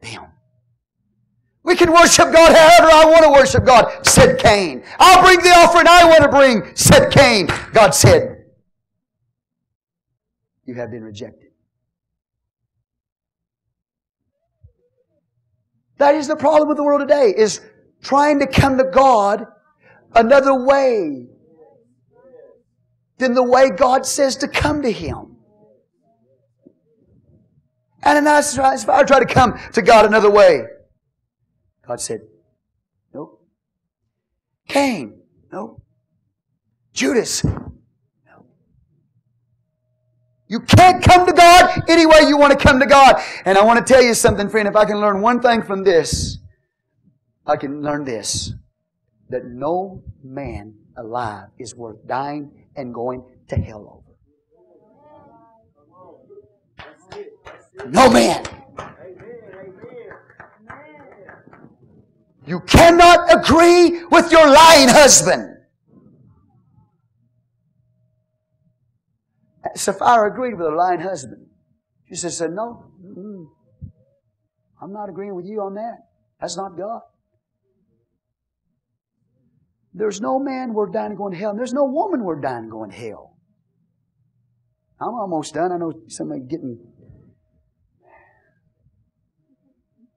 them. We can worship God however I want to worship God, said Cain. I'll bring the offering I want to bring, said Cain. God said, you have been rejected. That is the problem with the world today, is trying to come to God another way than the way God says to come to Him. Ananias if I try to come to God another way. God said, Nope. Cain, nope. Judas, you can't come to God any way you want to come to God. And I want to tell you something, friend. If I can learn one thing from this, I can learn this. that no man alive is worth dying and going to hell over. No man. You cannot agree with your lying husband. Sapphira agreed with her lying husband. She said, said No, I'm not agreeing with you on that. That's not God. There's no man worth dying going to hell, and there's no woman worth dying going to hell. I'm almost done. I know somebody getting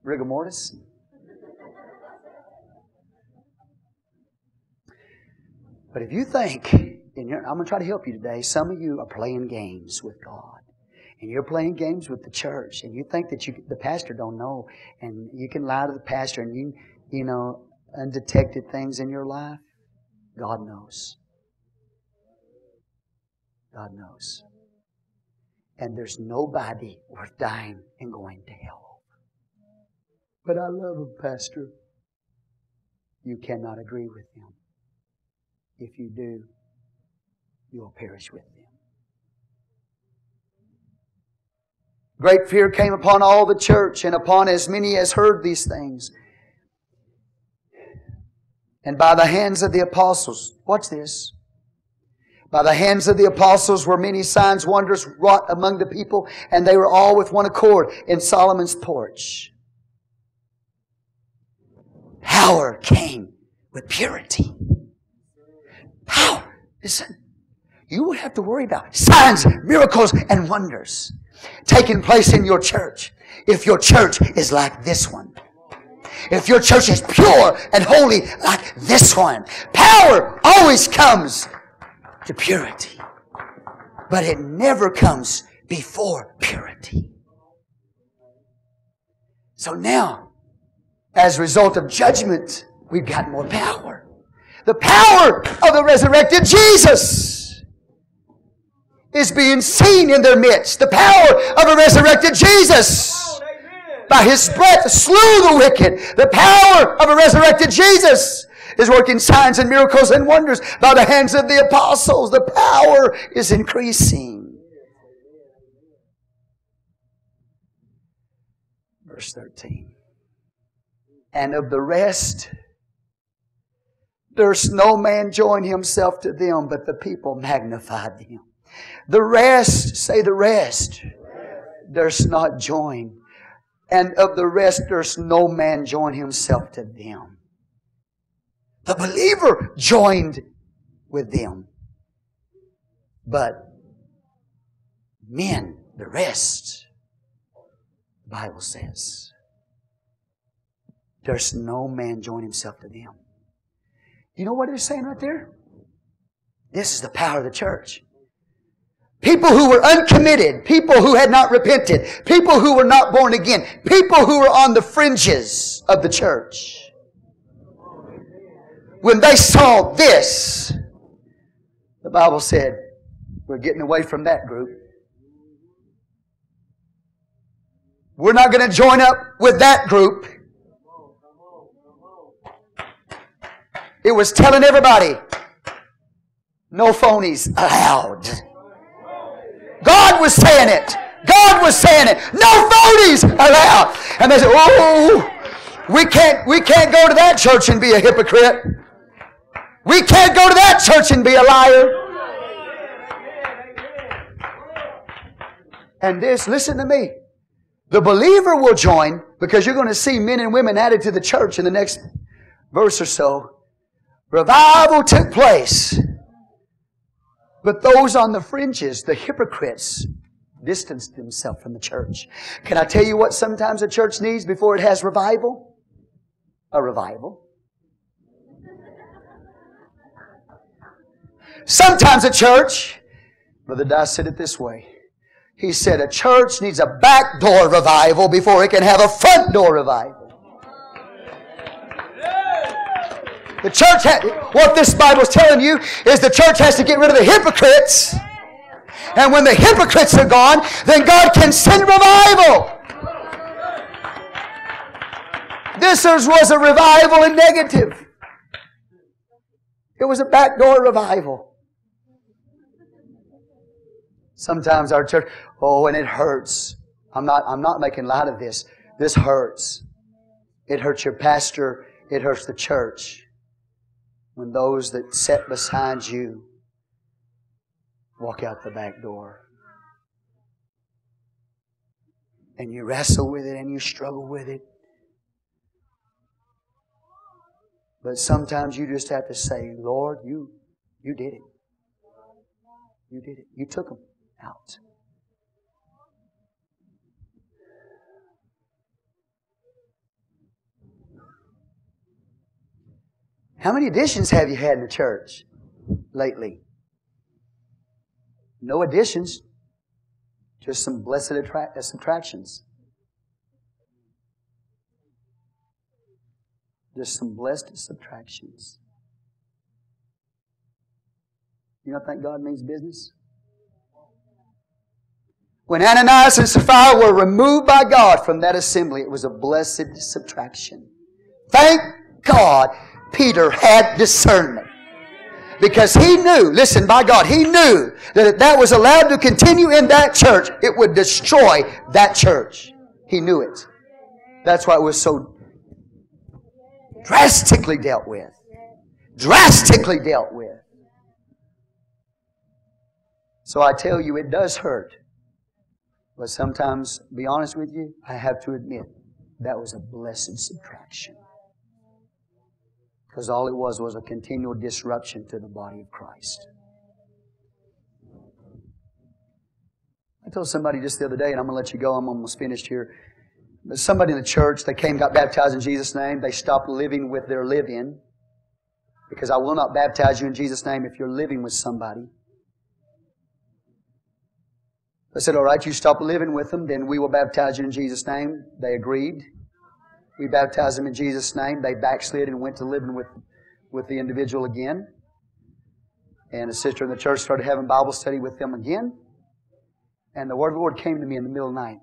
rigor mortis. But if you think, and I'm going to try to help you today, some of you are playing games with God. And you're playing games with the church, and you think that you, the pastor don't know, and you can lie to the pastor, and you, you know, undetected things in your life. God knows. God knows. And there's nobody worth dying and going to hell. But I love him, Pastor. You cannot agree with him. If you do, you'll perish with them. Great fear came upon all the church and upon as many as heard these things. And by the hands of the apostles, watch this. By the hands of the apostles were many signs, wonders wrought among the people, and they were all with one accord in Solomon's porch. Power came with purity. Power. Listen, you would have to worry about signs, miracles, and wonders taking place in your church if your church is like this one. If your church is pure and holy like this one. Power always comes to purity. But it never comes before purity. So now, as a result of judgment, we've got more power. The power of the resurrected Jesus is being seen in their midst. The power of a resurrected Jesus. By his breath slew the wicked. The power of a resurrected Jesus is working signs and miracles and wonders by the hands of the apostles. The power is increasing. Verse 13. And of the rest, there's no man joined himself to them, but the people magnified them. The rest, say the rest, there's not joined. And of the rest, there's no man join himself to them. The believer joined with them. But men, the rest, the Bible says, there's no man join himself to them. You know what it's saying right there? This is the power of the church. People who were uncommitted, people who had not repented, people who were not born again, people who were on the fringes of the church. When they saw this, the Bible said, we're getting away from that group. We're not going to join up with that group. It was telling everybody, no phonies allowed. God was saying it. God was saying it. No phonies allowed. And they said, oh, we can't, we can't go to that church and be a hypocrite. We can't go to that church and be a liar. And this, listen to me. The believer will join because you're going to see men and women added to the church in the next verse or so. Revival took place but those on the fringes, the hypocrites, distanced themselves from the church. Can I tell you what sometimes a church needs before it has revival? A revival. Sometimes a church, Brother Dice said it this way. He said a church needs a back door revival before it can have a front door revival. The church, ha- what this Bible is telling you is the church has to get rid of the hypocrites. And when the hypocrites are gone, then God can send revival. This was a revival in negative. It was a backdoor revival. Sometimes our church, oh, and it hurts. I'm not, I'm not making light of this. This hurts. It hurts your pastor. It hurts the church. When those that sit beside you walk out the back door. And you wrestle with it and you struggle with it. But sometimes you just have to say, Lord, you, you did it. You did it. You took them out. How many additions have you had in the church lately? No additions, just some blessed attract- uh, subtractions. Just some blessed subtractions. You don't think God means business? When Ananias and Sapphira were removed by God from that assembly, it was a blessed subtraction. Thank God Peter had discernment. Because he knew, listen, by God, he knew that if that was allowed to continue in that church, it would destroy that church. He knew it. That's why it was so drastically dealt with. Drastically dealt with. So I tell you, it does hurt. But sometimes, be honest with you, I have to admit, that was a blessed subtraction. Because all it was was a continual disruption to the body of Christ. I told somebody just the other day, and I'm going to let you go, I'm almost finished here. But somebody in the church, they came, got baptized in Jesus' name. They stopped living with their live in. Because I will not baptize you in Jesus' name if you're living with somebody. I said, All right, you stop living with them, then we will baptize you in Jesus' name. They agreed. We baptized them in Jesus' name. They backslid and went to living with, with the individual again. And a sister in the church started having Bible study with them again. And the word of the Lord came to me in the middle of the night.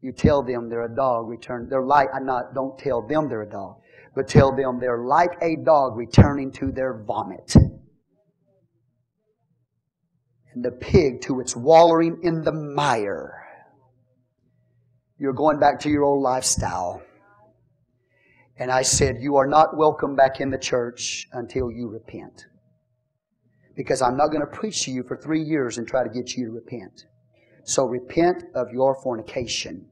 You tell them they're a dog return. They're like I not don't tell them they're a dog, but tell them they're like a dog returning to their vomit. And the pig to its wallowing in the mire. You're going back to your old lifestyle. And I said, You are not welcome back in the church until you repent. Because I'm not going to preach to you for three years and try to get you to repent. So repent of your fornication.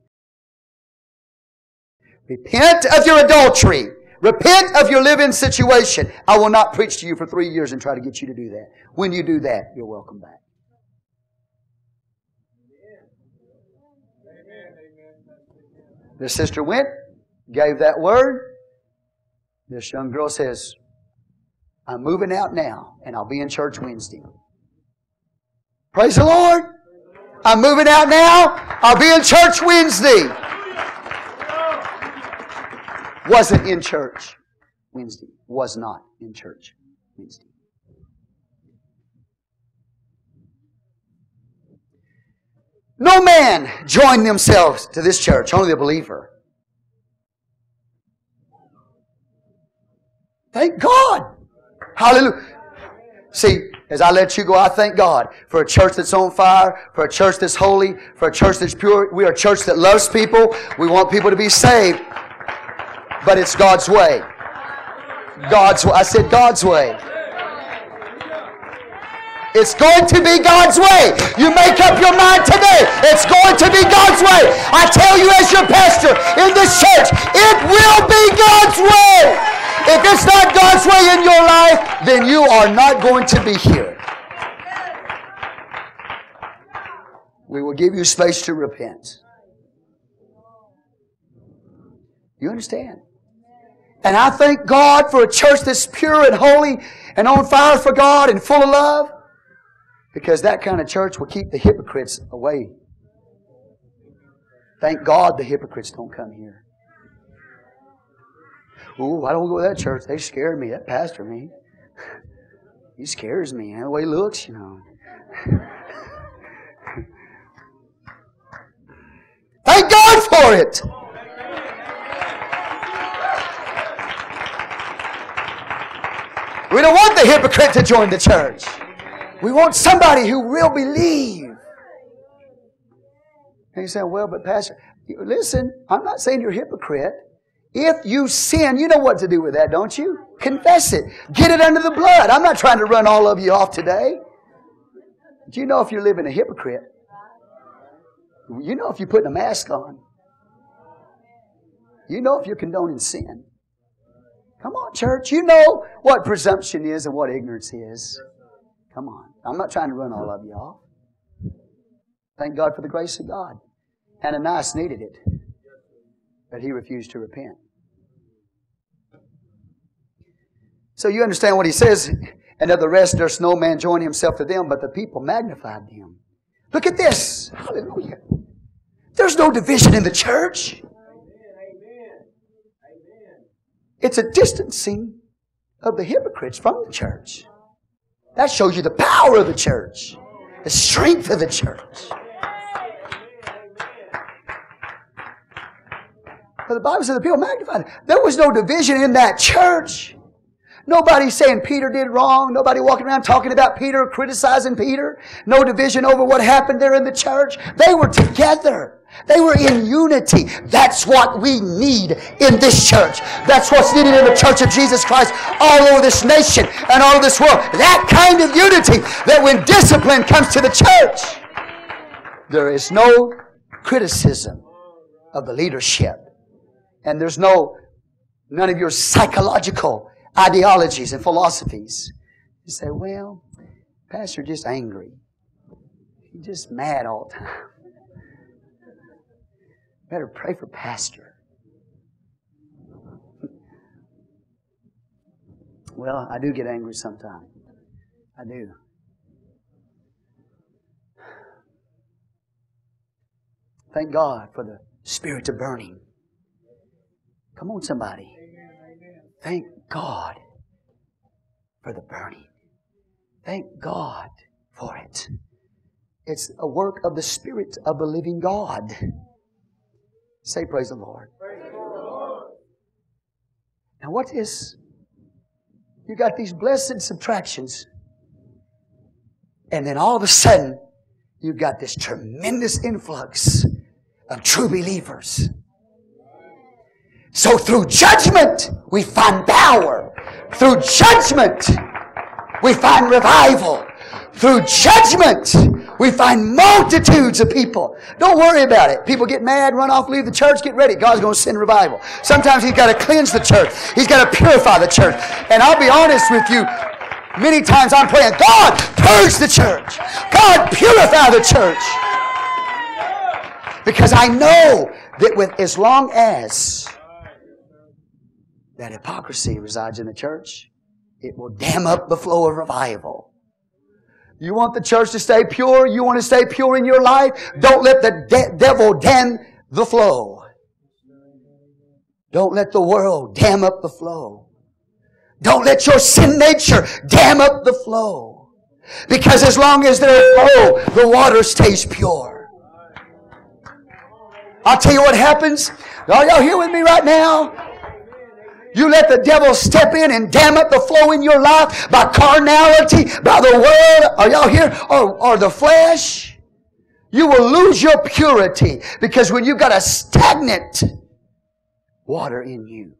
Repent of your adultery. Repent of your living situation. I will not preach to you for three years and try to get you to do that. When you do that, you're welcome back. The sister went, gave that word. This young girl says, I'm moving out now, and I'll be in church Wednesday. Praise the Lord. I'm moving out now. I'll be in church Wednesday. Wasn't in church Wednesday. Was not in church Wednesday. No man joined themselves to this church, only the believer. Thank God. Hallelujah. See, as I let you go, I thank God for a church that's on fire, for a church that's holy, for a church that's pure. We are a church that loves people. We want people to be saved. But it's God's way. God's way. I said God's way. It's going to be God's way. You make up your mind today. It's going to be God's way. I tell you as your pastor in this church, it will be God's way. If it's not God's way in your life, then you are not going to be here. We will give you space to repent. You understand? And I thank God for a church that's pure and holy and on fire for God and full of love. Because that kind of church will keep the hypocrites away. Thank God the hypocrites don't come here. Ooh, I don't go to that church. They scare me. That pastor, me. He scares me. The way he looks, you know. Thank God for it. We don't want the hypocrite to join the church. We want somebody who will believe. And you say, well, but Pastor, listen, I'm not saying you're a hypocrite. If you sin, you know what to do with that, don't you? Confess it. Get it under the blood. I'm not trying to run all of you off today. Do you know if you're living a hypocrite? You know if you're putting a mask on. You know if you're condoning sin. Come on, church. You know what presumption is and what ignorance is. Come on. I'm not trying to run all of off. Thank God for the grace of God. Ananias needed it, but he refused to repent. So you understand what he says, and of the rest there's no man joined himself to them, but the people magnified him. Look at this. Hallelujah. There's no division in the church. Amen. Amen. It's a distancing of the hypocrites from the church. That shows you the power of the church, the strength of the church. But the Bible says the people magnified it. There was no division in that church. Nobody saying Peter did wrong. Nobody walking around talking about Peter, criticizing Peter. No division over what happened there in the church. They were together. They were in unity. That's what we need in this church. That's what's needed in the church of Jesus Christ all over this nation and all over this world. That kind of unity that when discipline comes to the church, there is no criticism of the leadership. And there's no, none of your psychological ideologies and philosophies. You say, well, Pastor just angry. He's just mad all the time. Better pray for Pastor. Well, I do get angry sometimes. I do. Thank God for the spirit of burning. Come on, somebody. Thank God for the burning. Thank God for it. It's a work of the Spirit of the living God. Say, Praise the Lord. Now, what is, you got these blessed subtractions, and then all of a sudden, you've got this tremendous influx of true believers. So through judgment, we find power. Through judgment, we find revival. Through judgment, we find multitudes of people. Don't worry about it. People get mad, run off, leave the church, get ready. God's going to send revival. Sometimes He's got to cleanse the church. He's got to purify the church. And I'll be honest with you, many times I'm praying, God, purge the church. God, purify the church. Because I know that with as long as that hypocrisy resides in the church, it will dam up the flow of revival. You want the church to stay pure? You want to stay pure in your life? Don't let the de- devil dam the flow. Don't let the world dam up the flow. Don't let your sin nature dam up the flow. Because as long as there's flow, the water stays pure. I'll tell you what happens. Are y'all here with me right now? You let the devil step in and dam up the flow in your life by carnality, by the world. Are y'all here? Or, or the flesh. You will lose your purity because when you've got a stagnant water in you,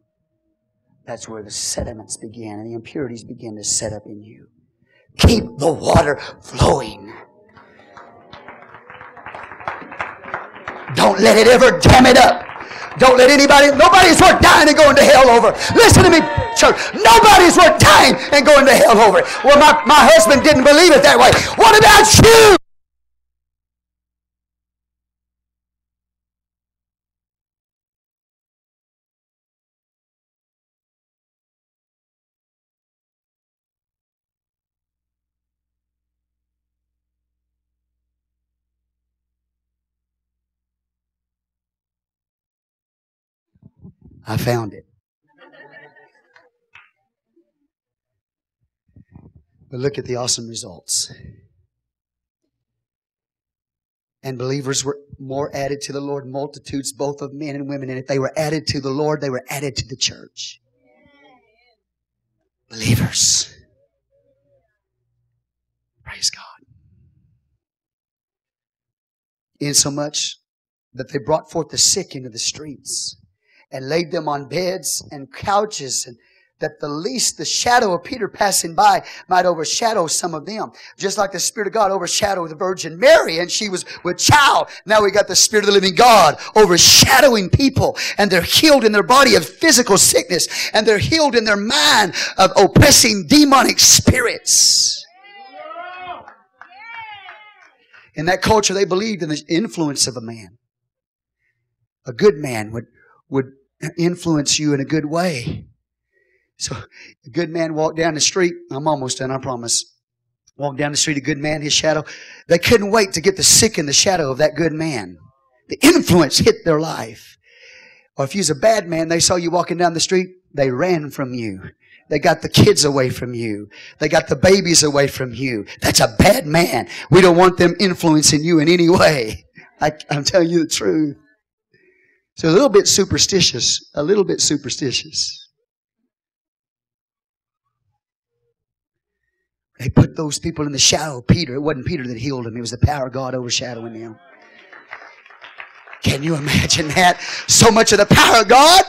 that's where the sediments begin and the impurities begin to set up in you. Keep the water flowing. Don't let it ever dam it up. Don't let anybody, nobody's worth dying and going to hell over. Listen to me, church. Nobody's worth dying and going to hell over. Well, my, my husband didn't believe it that way. What about you? I found it. But look at the awesome results. And believers were more added to the Lord, multitudes both of men and women. And if they were added to the Lord, they were added to the church. Believers. Praise God. In so much that they brought forth the sick into the streets and laid them on beds and couches and that the least the shadow of Peter passing by might overshadow some of them. Just like the Spirit of God overshadowed the Virgin Mary and she was with child. Now we got the Spirit of the living God overshadowing people and they're healed in their body of physical sickness and they're healed in their mind of oppressing demonic spirits. In that culture, they believed in the influence of a man. A good man would, would influence you in a good way. So a good man walked down the street. I'm almost done, I promise. Walked down the street, a good man, his shadow. They couldn't wait to get the sick in the shadow of that good man. The influence hit their life. Or if you was a bad man, they saw you walking down the street, they ran from you. They got the kids away from you. They got the babies away from you. That's a bad man. We don't want them influencing you in any way. I, I'm telling you the truth. So a little bit superstitious, a little bit superstitious. They put those people in the shadow of Peter. It wasn't Peter that healed him, it was the power of God overshadowing him. Can you imagine that? So much of the power of God.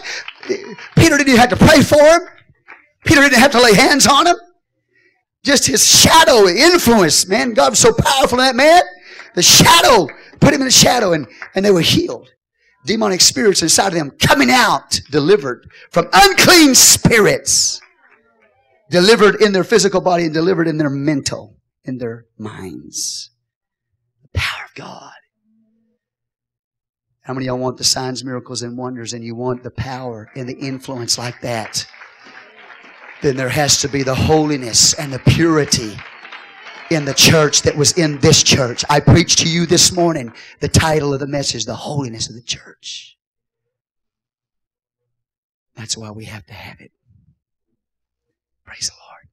Peter didn't even have to pray for him. Peter didn't have to lay hands on him. Just his shadow influence, man. God was so powerful in that man. The shadow put him in the shadow and, and they were healed. Demonic spirits inside of them coming out, delivered from unclean spirits delivered in their physical body and delivered in their mental, in their minds. The power of God. How many of y'all want the signs, miracles, and wonders, and you want the power and the influence like that? Then there has to be the holiness and the purity in the church that was in this church. I preached to you this morning the title of the message, The Holiness of the Church. That's why we have to have it. Praise the Lord.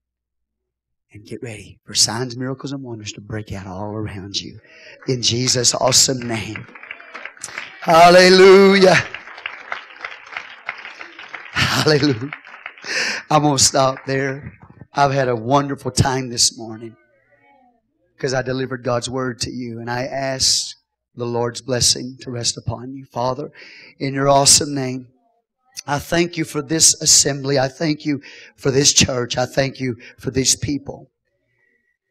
And get ready for signs, miracles, and wonders to break out all around you. In Jesus' awesome name. Hallelujah. Hallelujah. I'm going to stop there. I've had a wonderful time this morning because I delivered God's word to you and I ask the Lord's blessing to rest upon you. Father, in your awesome name, I thank you for this assembly. I thank you for this church. I thank you for these people.